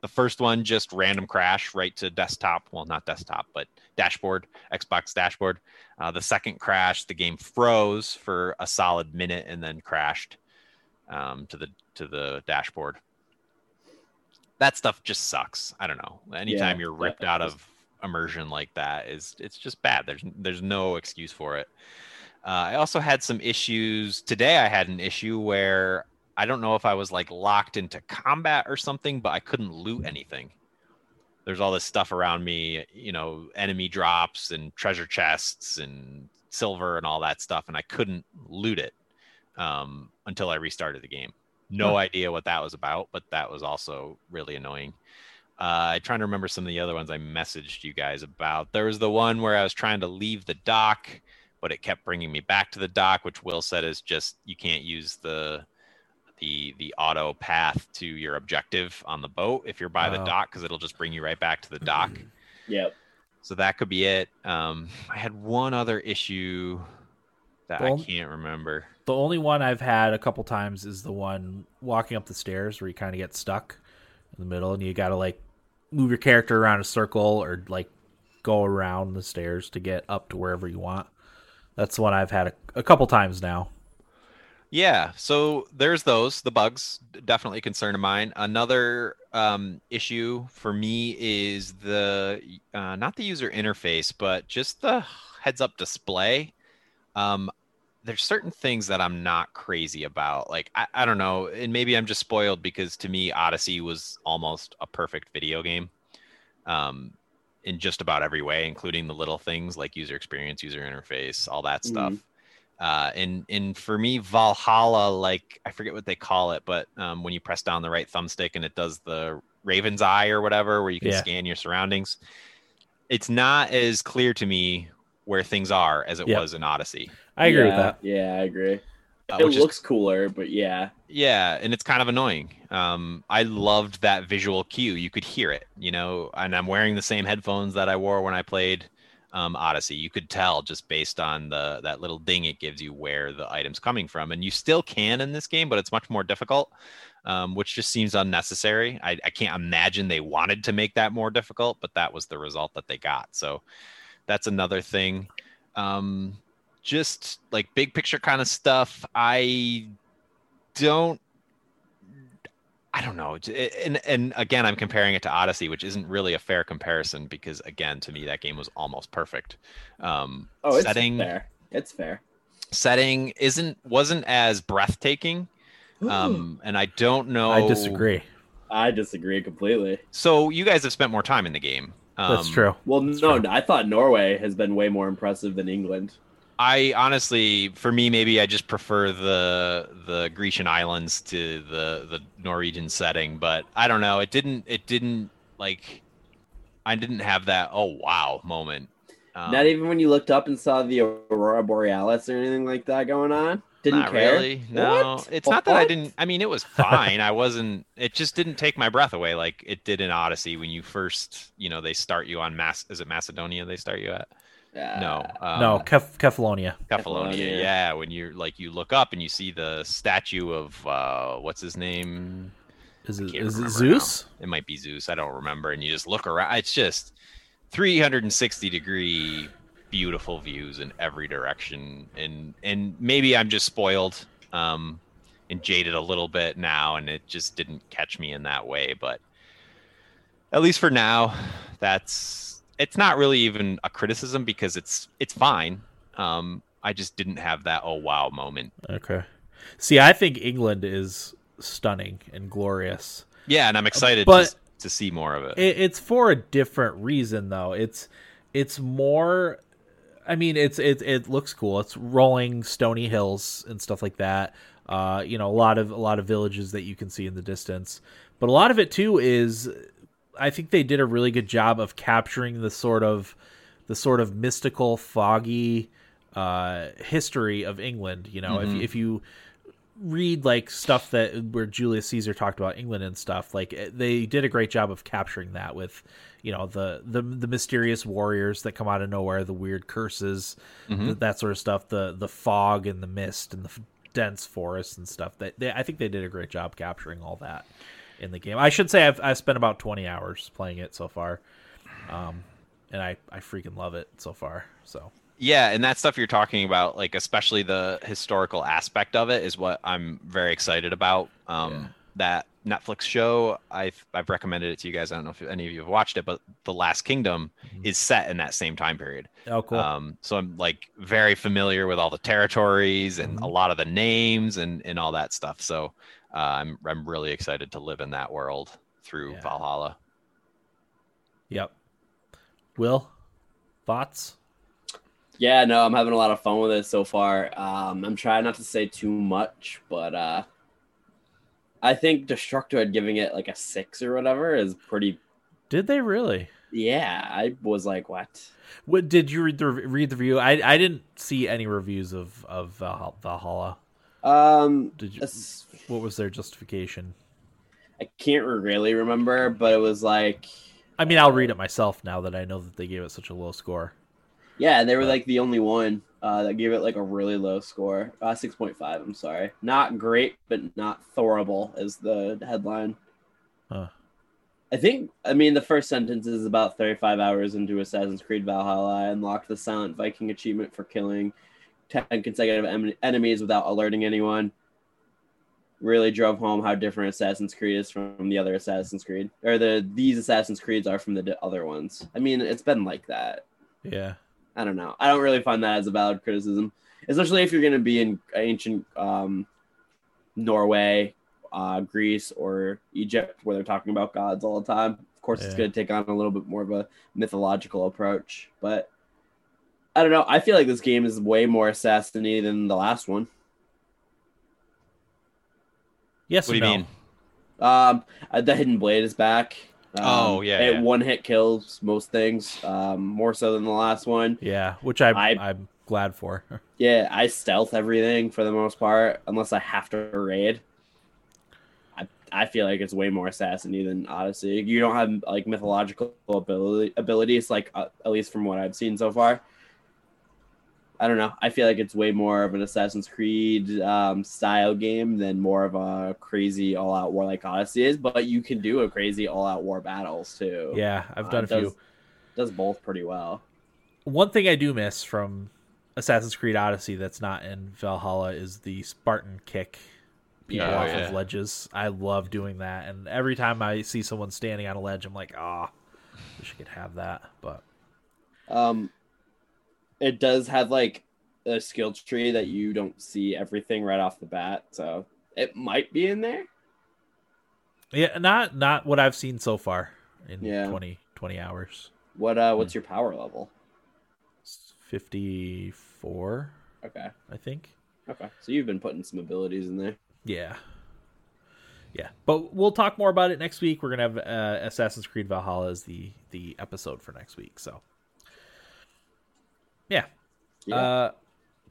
the first one just random crash right to desktop well not desktop but dashboard xbox dashboard. Uh, the second crash the game froze for a solid minute and then crashed um, to the to the dashboard. That stuff just sucks. I don't know. Anytime Yeah, you're ripped out of immersion like that is it's just bad. There's there's no excuse for it. Uh, i also had some issues. Today i had an issue where i don't know if i was like locked into combat or something but i couldn't loot anything there's all this stuff around me you know enemy drops and treasure chests and silver and all that stuff and i couldn't loot it um, until i restarted the game. No idea what that was about but that was also really annoying. Uh, I'm trying to remember some of the other ones I messaged you guys about. There was the one where I was trying to leave the dock, but it kept bringing me back to the dock, which Will said is just you can't use the the the auto path to your objective on the boat if you're by the Oh. dock because it'll just bring you right back to the dock. yep. So that could be it. Um, I had one other issue that I can't remember. The only one I've had a couple times is the one walking up the stairs where you kind of get stuck in the middle and you got to like move your character around a circle or like go around the stairs to get up to wherever you want. That's the one I've had a, a couple times now. Yeah, so there's those. The bugs definitely a concern of mine. Another um, issue for me is the uh, not the user interface, but just the heads-up display. Um, there's certain things that I'm not crazy about. Like I, I don't know, and maybe I'm just spoiled because to me Odyssey was almost a perfect video game. Um, in just about every way, including the little things like user experience, user interface, all that stuff. Uh, and and for me, Valhalla, like I forget what they call it, but um, when you press down the right thumbstick and it does the Raven's Eye or whatever, where you can Yeah. scan your surroundings, it's not as clear to me where things are as it Yep. was in Odyssey. I agree with Yeah, that. Yeah, I agree. Uh, it which is looks cooler, but yeah. Yeah, and it's kind of annoying. Um, I loved that visual cue. You could hear it, you know, and I'm wearing the same headphones that I wore when I played um, Odyssey. You could tell just based on the that little ding it gives you where the item's coming from, and you still can in this game, but it's much more difficult, um, which just seems unnecessary. I, I can't imagine they wanted to make that more difficult, but that was the result that they got. So that's another thing. Um, just like big picture kind of stuff. I don't I don't know. And and again, I'm comparing it to Odyssey, which isn't really a fair comparison because again, to me, that game was almost perfect. Um, Oh, it's setting fair. It's fair. setting isn't wasn't as breathtaking. Um, and I don't know. I disagree. I disagree completely. So you guys have spent more time in the game. That's Um, true. Well, That's no, true. I thought Norway has been way more impressive than England. I honestly, for me, maybe I just prefer the the Grecian islands to the the Norwegian setting, but I don't know. It didn't. It didn't like. I didn't have that. Oh wow! Moment. Um, Not even when you looked up and saw the aurora borealis or anything like that going on. Didn't not care. really. No, What? it's not that I didn't. I mean, it was fine. I wasn't. It just didn't take my breath away like it did in Odyssey when you first. You know, they start you on Mass. Is it Macedonia? They start you at. No. Um, no, Kef- Kefalonia. Kefalonia, Kefalonia. yeah. When you're like you look up and you see the statue of uh what's his name? Is it, it remember Zeus? It might be Zeus. I don't remember. And you just look around. It's just 360 degree beautiful views in every direction. And and maybe I'm just spoiled um and jaded a little bit now and it just didn't catch me in that way, but at least for now, that's it's not really even a criticism because it's it's fine. Um I just didn't have that oh wow moment. Okay. See, I think England is stunning and glorious. Yeah, and I'm excited But- to, to see more of it. It, it's for a different reason, though. It's it's more. I mean, it's it it looks cool. It's rolling stony hills and stuff like that. Uh, you know, a lot of a lot of villages that you can see in the distance. But a lot of it too is, I think they did a really good job of capturing the sort of the sort of mystical, foggy uh, history of England. You know, Mhm. if if you read like stuff that where Julius Caesar talked about England and stuff, like eh, they did a great job of capturing that with, you know, the the the mysterious warriors that come out of nowhere, the weird curses, Mhm. th- that sort of stuff, the the fog and the mist and the f- dense forests and stuff. That they, I think they did a great job capturing all that in the game. I should say I've I've spent about twenty hours playing it so far, um, and I I freaking love it so far. So Yeah, and that stuff you're talking about, like especially the historical aspect of it, is what I'm very excited about. Um, Yeah. That Netflix show, I've I've recommended it to you guys. I don't know if any of you have watched it, but The Last Kingdom Mhm. is set in that same time period. oh cool. Um, so I'm like very familiar with all the territories and a Mhm. lot of the names and and all that stuff. So uh, I'm I'm really excited to live in that world through Yeah. Valhalla. yep. Will thoughts? Yeah, no, I'm having a lot of fun with it so far. Um, I'm trying not to say too much, but uh, I think Destructoid giving it like a six or whatever is pretty. Did they really? Yeah, I was like, what? What did you read the read the review? I I didn't see any reviews of of Valhalla. Um, Did you? What was their justification? I can't really remember, but it was like, I mean, I'll read it myself now that I know that they gave it such a low score. yeah, they were like the only one uh, that gave it like a really low score. Uh, six point five. I'm sorry, not great, but not thorable is the headline. Huh. I think, I mean, the first sentence is about 35 hours into Assassin's Creed Valhalla. I unlocked the Silent Viking achievement for killing 10 consecutive em- enemies without alerting anyone. Really drove home how different Assassin's Creed is from the other Assassin's Creed, or the these Assassin's Creeds are from the d- other ones. I mean, it's been like that. Yeah. I don't know. I don't really find that as a valid criticism, especially if you're going to be in ancient um, Norway, uh, Greece, or Egypt, where they're talking about gods all the time. Of course, it's going to take on a little bit more of a mythological approach, but I don't know. I feel like this game is way more assassiny than the last one. Yes. What do you no? mean? Um, uh, the Hidden Blade is back. Um, Oh, yeah, it yeah. one hit kills most things, um, more so than the last one. Yeah, which I, I- I am glad for. Yeah, I stealth everything for the most part, unless I have to raid. I, I feel like it's way more assassiny than Odyssey. You don't have like mythological ability abilities, like uh, at least from what I've seen so far. I don't know. I feel like it's way more of an Assassin's Creed um, style game than more of a crazy all-out war like Odyssey is. But you can do a crazy all-out war battles too. yeah, I've Uh, done a does, few. Does both pretty well. One thing I do miss from Assassin's Creed Odyssey that's not in Valhalla is the Spartan kick people Yeah, off yeah. of ledges. I love doing that, and every time I see someone standing on a ledge, I'm like, ah, wish I could have that. But Um, it does have like a skill tree that you don't see everything right off the bat, so it might be in there. yeah, not not what I've seen so far in Yeah. twenty twenty 20, 20 hours. What uh what's your power level? Fifty four, Okay. I think. Okay. So you've been putting some abilities in there. Yeah. Yeah, but we'll talk more about it next week. We're gonna have uh, Assassin's Creed Valhalla as the the episode for next week. So, yeah. Yeah. Uh,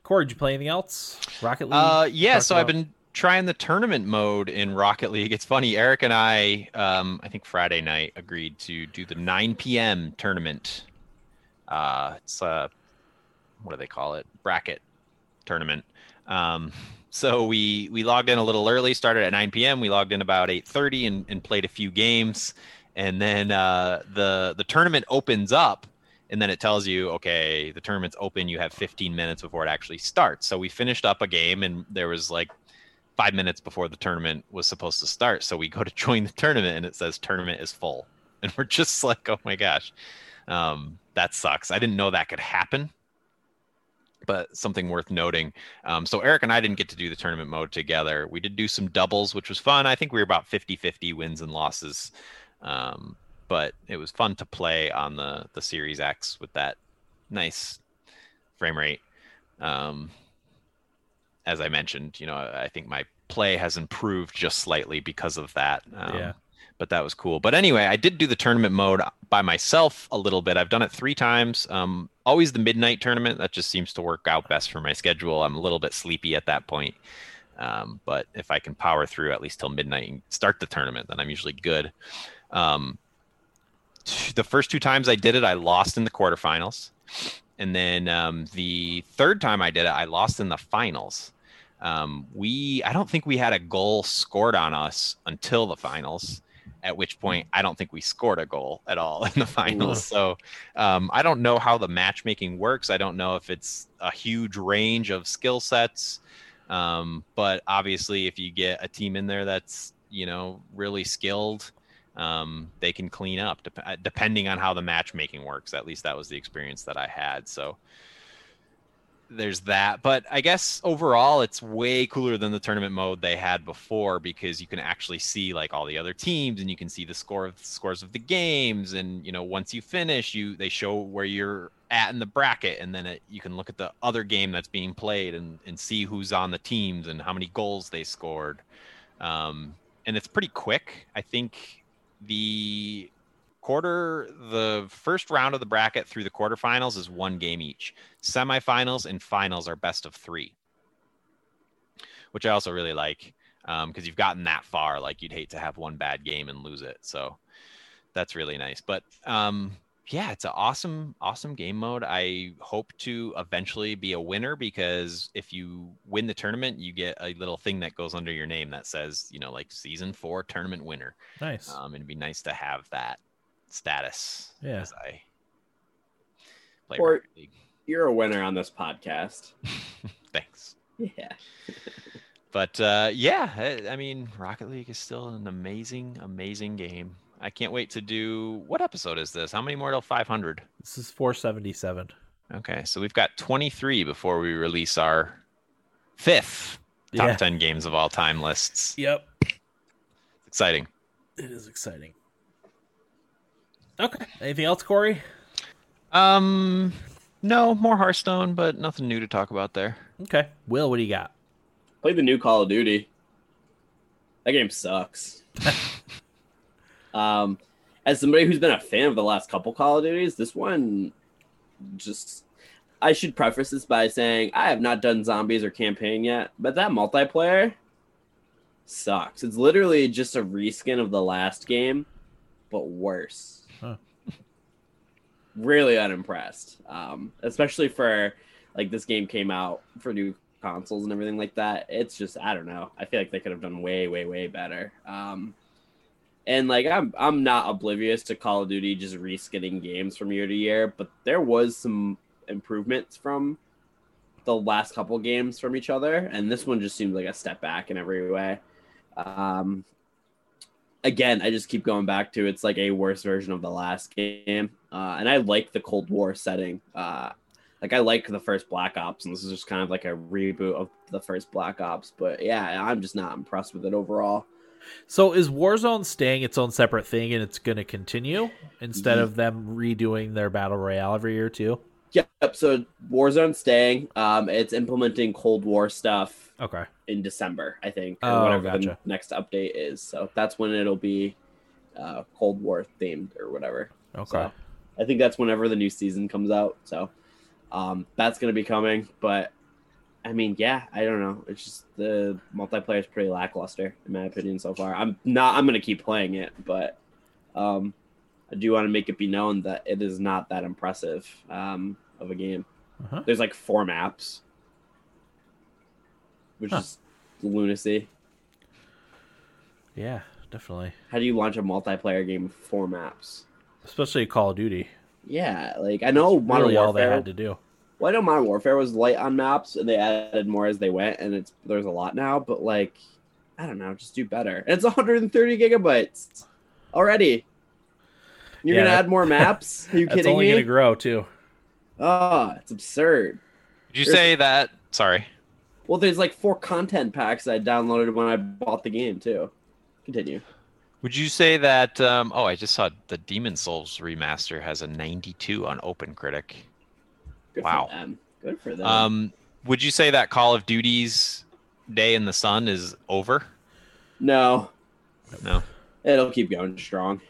Corey, did you play anything else? Rocket League. Uh, yeah. Talked So I've been trying the tournament mode in Rocket League. It's funny. Eric and I, um, I think Friday night, agreed to do the 9 p.m. tournament. Uh, it's uh, what do they call it? Bracket tournament. Um, so we we logged in a little early. Started at 9 p.m. We logged in about 8:30 and, and played a few games. And then uh, the the tournament opens up and then it tells you okay the tournament's open you have 15 minutes before it actually starts. So we finished up a game and there was like five minutes before the tournament was supposed to start. So we go to join the tournament and it says tournament is full. And we're just like oh my gosh. Um, that sucks. I didn't know that could happen. But something worth noting um, so eric and i didn't get to do the tournament mode together. We did do some doubles which was fun. I think we were about 50-50 wins and losses um, but it was fun to play on the the Series X with that nice frame rate. Um, as I mentioned, you know, I think my play has improved just slightly because of that. Um, Yeah. But that was cool. But anyway, I did do the tournament mode by myself a little bit. I've done it three times. Um, always the midnight tournament. That just seems to work out best for my schedule. I'm a little bit sleepy at that point. Um, but if I can power through at least till midnight and start the tournament, then I'm usually good. Um, the first two times I did it, I lost in the quarterfinals, and then um, the third time I did it, I lost in the finals. Um, we, I don't think we had a goal scored on us until the finals. At which point, I don't think we scored a goal at all in the finals. So um, I don't know how the matchmaking works. I don't know if it's a huge range of skill sets. Um, but obviously, if you get a team in there that's you know really skilled, um, they can clean up dep- uh, depending on how the matchmaking works. At least that was the experience that I had. So there's that. But I guess overall, it's way cooler than the tournament mode they had before because you can actually see like all the other teams and you can see the score of scores of the games. And you know, once you finish, you they show where you're at in the bracket, and then it, you can look at the other game that's being played and and see who's on the teams and how many goals they scored. Um, and it's pretty quick. I think the quarter the first round of the bracket through the quarterfinals is one game each. Semifinals and finals are best of three which i also really like because you've gotten that far. Like you'd hate to have one bad game and lose it. So that's really nice. But um yeah it's an awesome awesome game mode i hope to eventually be a winner because if you win the tournament you get a little thing that goes under your name that says you know like season four tournament winner nice. um, it'd be nice to have that status Yeah. as I play Or- Rocket League. You're a winner on this podcast. Thanks. Yeah. But uh, yeah, I, I mean, Rocket League is still an amazing, amazing game. I can't wait to do. What episode is this? How many more till 500? This is 477. Okay, so we've got 23 before we release our fifth top Yeah. 10 games of all time lists. Yep. Exciting. It is exciting. Okay. Anything else, Corey? Um, no, more Hearthstone, but nothing new to talk about there. Okay. Will, what do you got? Play the new Call of Duty. That game sucks. um, as somebody who's been a fan of the last couple Call of Duties, this one just. I should preface this by saying I have not done zombies or campaign yet, but that multiplayer sucks. It's literally just a reskin of the last game, but worse. Huh. Really unimpressed. Um, especially for like this game came out for new consoles and everything like that. It's just I don't know. I feel like they could have done way, way, way better. Um, and like I'm I'm not oblivious to Call of Duty just reskinning games from year to year, but there was some improvements from the last couple games from each other, and this one just seems like a step back in every way. Um, again, I just keep going back to it's like a worse version of the last game, uh, and I like the Cold War setting. Uh, like I like the first Black Ops, and this is just kind of like a reboot of the first Black Ops. But yeah, I'm just not impressed with it overall. So is Warzone staying its own separate thing and it's going to continue instead of them redoing their battle royale every year too? Yep. So Warzone staying. Um, it's implementing Cold War stuff Okay. in December, I think, or Oh, whatever gotcha. the next update is. So that's when it'll be uh, Cold War themed or whatever. Okay. So I think that's whenever the new season comes out. So um, that's going to be coming. But I mean, yeah, I don't know. It's just the multiplayer is pretty lackluster in my opinion so far. I'm not. I'm going to keep playing it, but um, I do want to make it be known that it is not that impressive um, of a game. Uh-huh. There's like four maps, which Huh. is lunacy. Yeah, definitely. How do you launch a multiplayer game with four maps? Especially Call of Duty. Yeah, like I know Modern really all they had to do. Well, I know Modern Warfare was light on maps, and they added more as they went, and it's there's a lot now. But like, I don't know, just do better. And it's 130 gigabytes already. You're Yeah, gonna that- add more maps? Are you That's kidding It's only me? going to grow too. Oh, it's absurd. Did you There's- say that? Sorry. Well, there's like four content packs I downloaded when I bought the game too. Continue. Would you say that? Um, oh, I just saw the Demon's Souls remaster has a 92 on OpenCritic. Good Wow. for them. Good for them. Um, would you say that Call of Duty's day in the sun is over? no, No. it'll keep going strong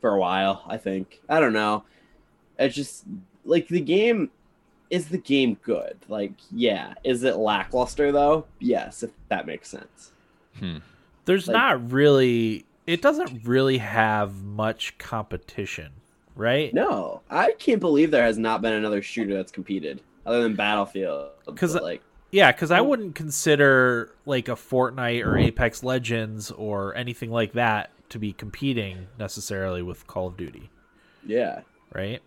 for a while. I think. I don't know. It's just like the game. Is the game good? Like, yeah. Is it lackluster though? Yes, if that makes sense. Hmm. There's Like- not really. It doesn't really have much competition, right? No, I can't believe there has not been another shooter that's competed other than Battlefield. Because like, Yeah, because I Oh. wouldn't consider like a Fortnite or Apex Legends or anything like that to be competing necessarily with Call of Duty, yeah. right?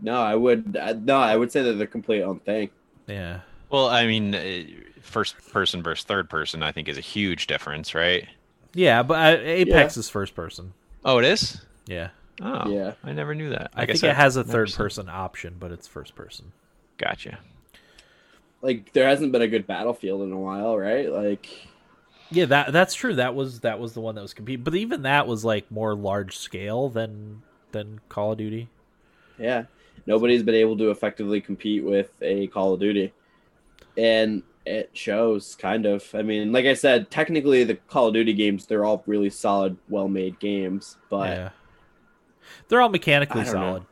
No, I would. I- No, I would say that they're the complete own thing. Yeah. Well, I mean, uh, first person versus third person, I think, is a huge difference, right? Yeah, but uh, Apex is first person. Oh, it is. Yeah. Oh, Yeah. I never knew that. I, guess think it has a I've never third seen- person option, but it's first person. Gotcha. Like, there hasn't been a good Battlefield in a while, right? Like, Yeah, that that's true. That was that was the one that was competing, but even that was like more large scale than than Call of Duty. yeah, nobody's been able to effectively compete with a Call of Duty, and it shows kind of. I mean, like I said, technically the Call of Duty games they're all really solid, well-made games, but yeah. They're all mechanically I don't know. solid.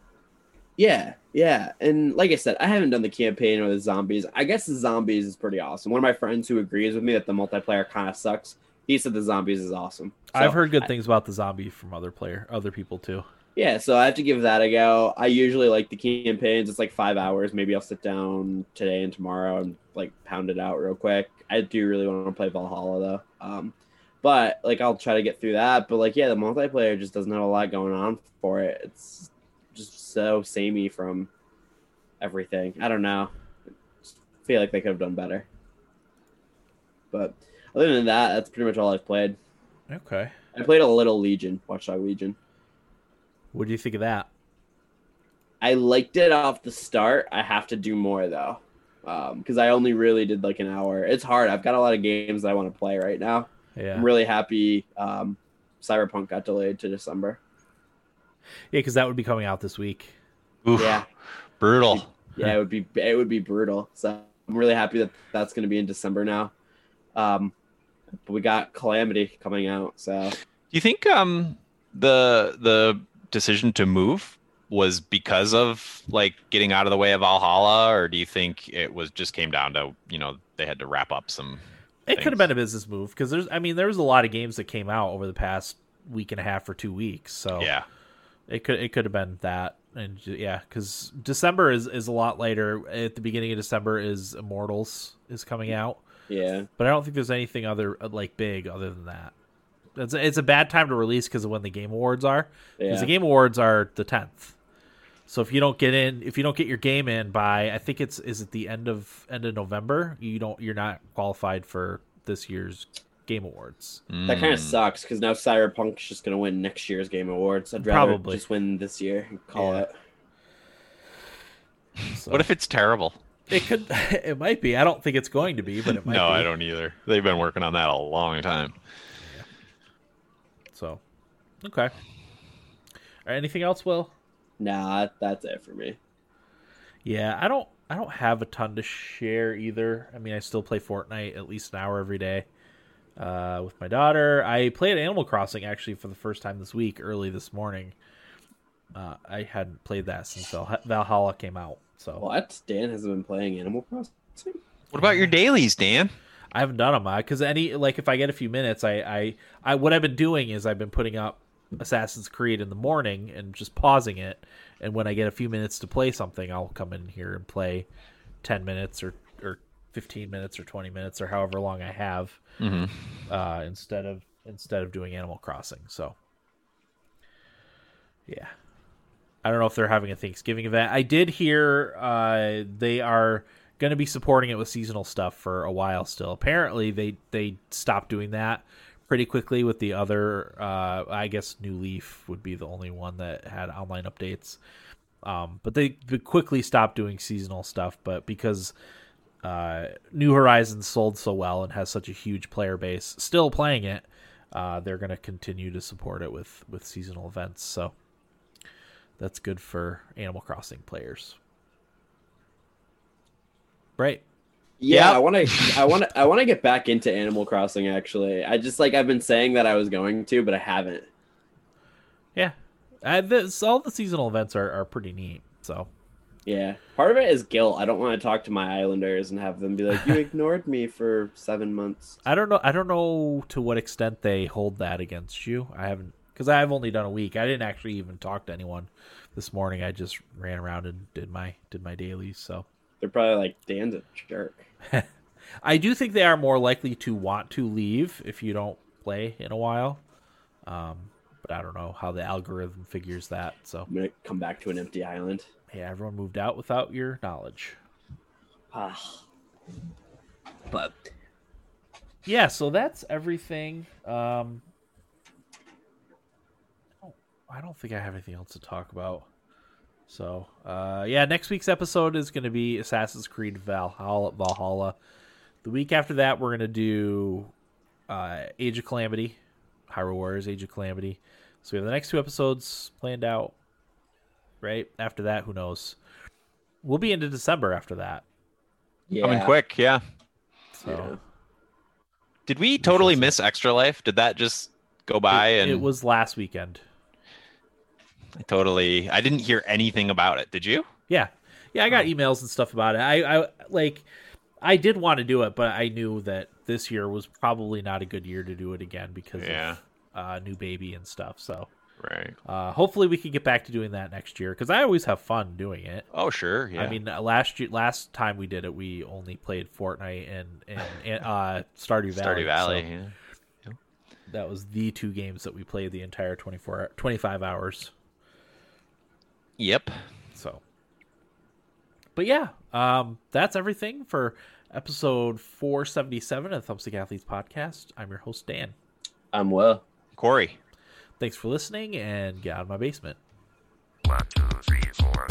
Yeah, yeah. And like I said, I haven't done the campaign or the zombies. I guess the zombies is pretty awesome. One of my friends who agrees with me that the multiplayer kind of sucks, he said the zombies is awesome. So, I've heard good things about the zombie from other player other people too. Yeah, so I have to give that a go. I usually like the campaigns. It's like five hours. Maybe I'll sit down today and tomorrow and like pound it out real quick. I do really want to play Valhalla though. Um, but like I'll try to get through that. But like yeah, the multiplayer just doesn't have a lot going on for it. It's just so samey from everything. I don't know. Just feel like they could have done better. But other than that, that's pretty much all I've played. Okay. I played a little Legion, Watchdog Legion. What do you think of that? I liked it off the start. I have to do more though, um, because I only really did like an hour. It's hard. I've got a lot of games that I want to play right now. Yeah. I'm really happy. Um, Cyberpunk got delayed to December. Yeah, because that would be coming out this week. Oof, Yeah, brutal. yeah, it would be it would be brutal. So I'm really happy that that's going to be in December now. Um, but we got Calamity coming out. So Do you think um the the decision to move was because of like getting out of the way of Valhalla, or do you think it was just came down to you know they had to wrap up some? It could have been a business move because there's, I mean, there was a lot of games that came out over the past week and a half or two weeks. So Yeah, it could, it could have been that, and yeah, because December is is a lot later. At the beginning of December is Immortals is coming out, yeah, but I don't think there's anything other uh, like big other than that. It's a, it's a bad time to release because of when the Game Awards are. Because yeah. the Game Awards are the tenth. So if you don't get in, if you don't get your game in by, I think it's is it the end of end of November, you don't you're not qualified for this year's Game Awards. That kind of Mm. sucks because now Cyberpunk's just going to win next year's Game Awards. I'd rather Probably. just win this year and call Yeah. it. So, What if it's terrible? It could. It might be. I don't think it's going to be, but it might. no, be. I don't either. They've been working on that a long time. So, okay. Or anything else, Will? Nah, that's it for me. Yeah, I don't. I don't have a ton to share either. I mean, I still play Fortnite at least an hour every day uh, with my daughter. I played Animal Crossing actually for the first time this week, early this morning. Uh, I hadn't played that since Val- Valhalla came out, so What? Dan has been playing Animal Crossing. What about your dailies, Dan? I haven't done them because any like if I get a few minutes, I, I I what I've been doing is I've been putting up Assassin's Creed in the morning and just pausing it, and when I get a few minutes to play something, I'll come in here and play ten minutes or or fifteen minutes or twenty minutes or however long I have Mm-hmm. uh, instead of instead of doing Animal Crossing. So yeah. I don't know if they're having a Thanksgiving event. I did hear uh, they are going to be supporting it with seasonal stuff for a while still. Apparently, they they stopped doing that pretty quickly with the other. Uh, I guess New Leaf would be the only one that had online updates. Um, but they, they quickly stopped doing seasonal stuff. But because uh, New Horizons sold so well and has such a huge player base still playing it, uh, they're going to continue to support it with with seasonal events. So that's good for Animal Crossing players. Right. Yeah, Yeah. I want to. I want to. I want to get back into Animal Crossing. Actually, I just like I've been saying that I was going to, but I haven't. Yeah. Uh, this, all the seasonal events are, are pretty neat. So Yeah, part of it is guilt. I don't want to talk to my Islanders and have them be like, "You ignored me for seven months." I don't know. I don't know to what extent they hold that against you. I haven't because I've only done a week. I didn't actually even talk to anyone this morning. I just ran around and did my did my dailies. So They're probably like, "Dan's a jerk." I do think they are more likely to want to leave if you don't play in a while. Um, but I don't know how the algorithm figures that. So I'm gonna come back to an empty island. yeah, everyone moved out without your knowledge. Ah. But Yeah, so that's everything. Um, I don't- I don't think I have anything else to talk about. So, uh, yeah, next week's episode is going to be Assassin's Creed Valhalla. Valhalla. The week after that, we're going to do uh, Age of Calamity, Hyrule Warriors Age of Calamity. So we have the next two episodes planned out. Right after that, who knows? We'll be into December after that. yeah, Coming quick, yeah. So Yeah. Did we totally miss Extra Life? Did that just go by? it, and it was last weekend. I totally. I didn't hear anything about it. Did you? Yeah, yeah, I got emails and stuff about it. I, I like, I did want to do it, but I knew that this year was probably not a good year to do it again because Yeah. of uh, new baby and stuff. So, Right. uh, hopefully, we can get back to doing that next year because I always have fun doing it. Oh, sure. Yeah. I mean, uh, last year, last time we did it, we only played Fortnite and and, and uh, Stardew Valley. Stardew Valley. so yeah. that was the two games that we played the entire 24, 25 hours. Yep. So, but yeah, um, that's everything for episode 477 of the Thumbstick Athletes podcast. I'm your host, Dan. I'm Will. Corey. Thanks for listening and get out of my basement. One, two, three, four.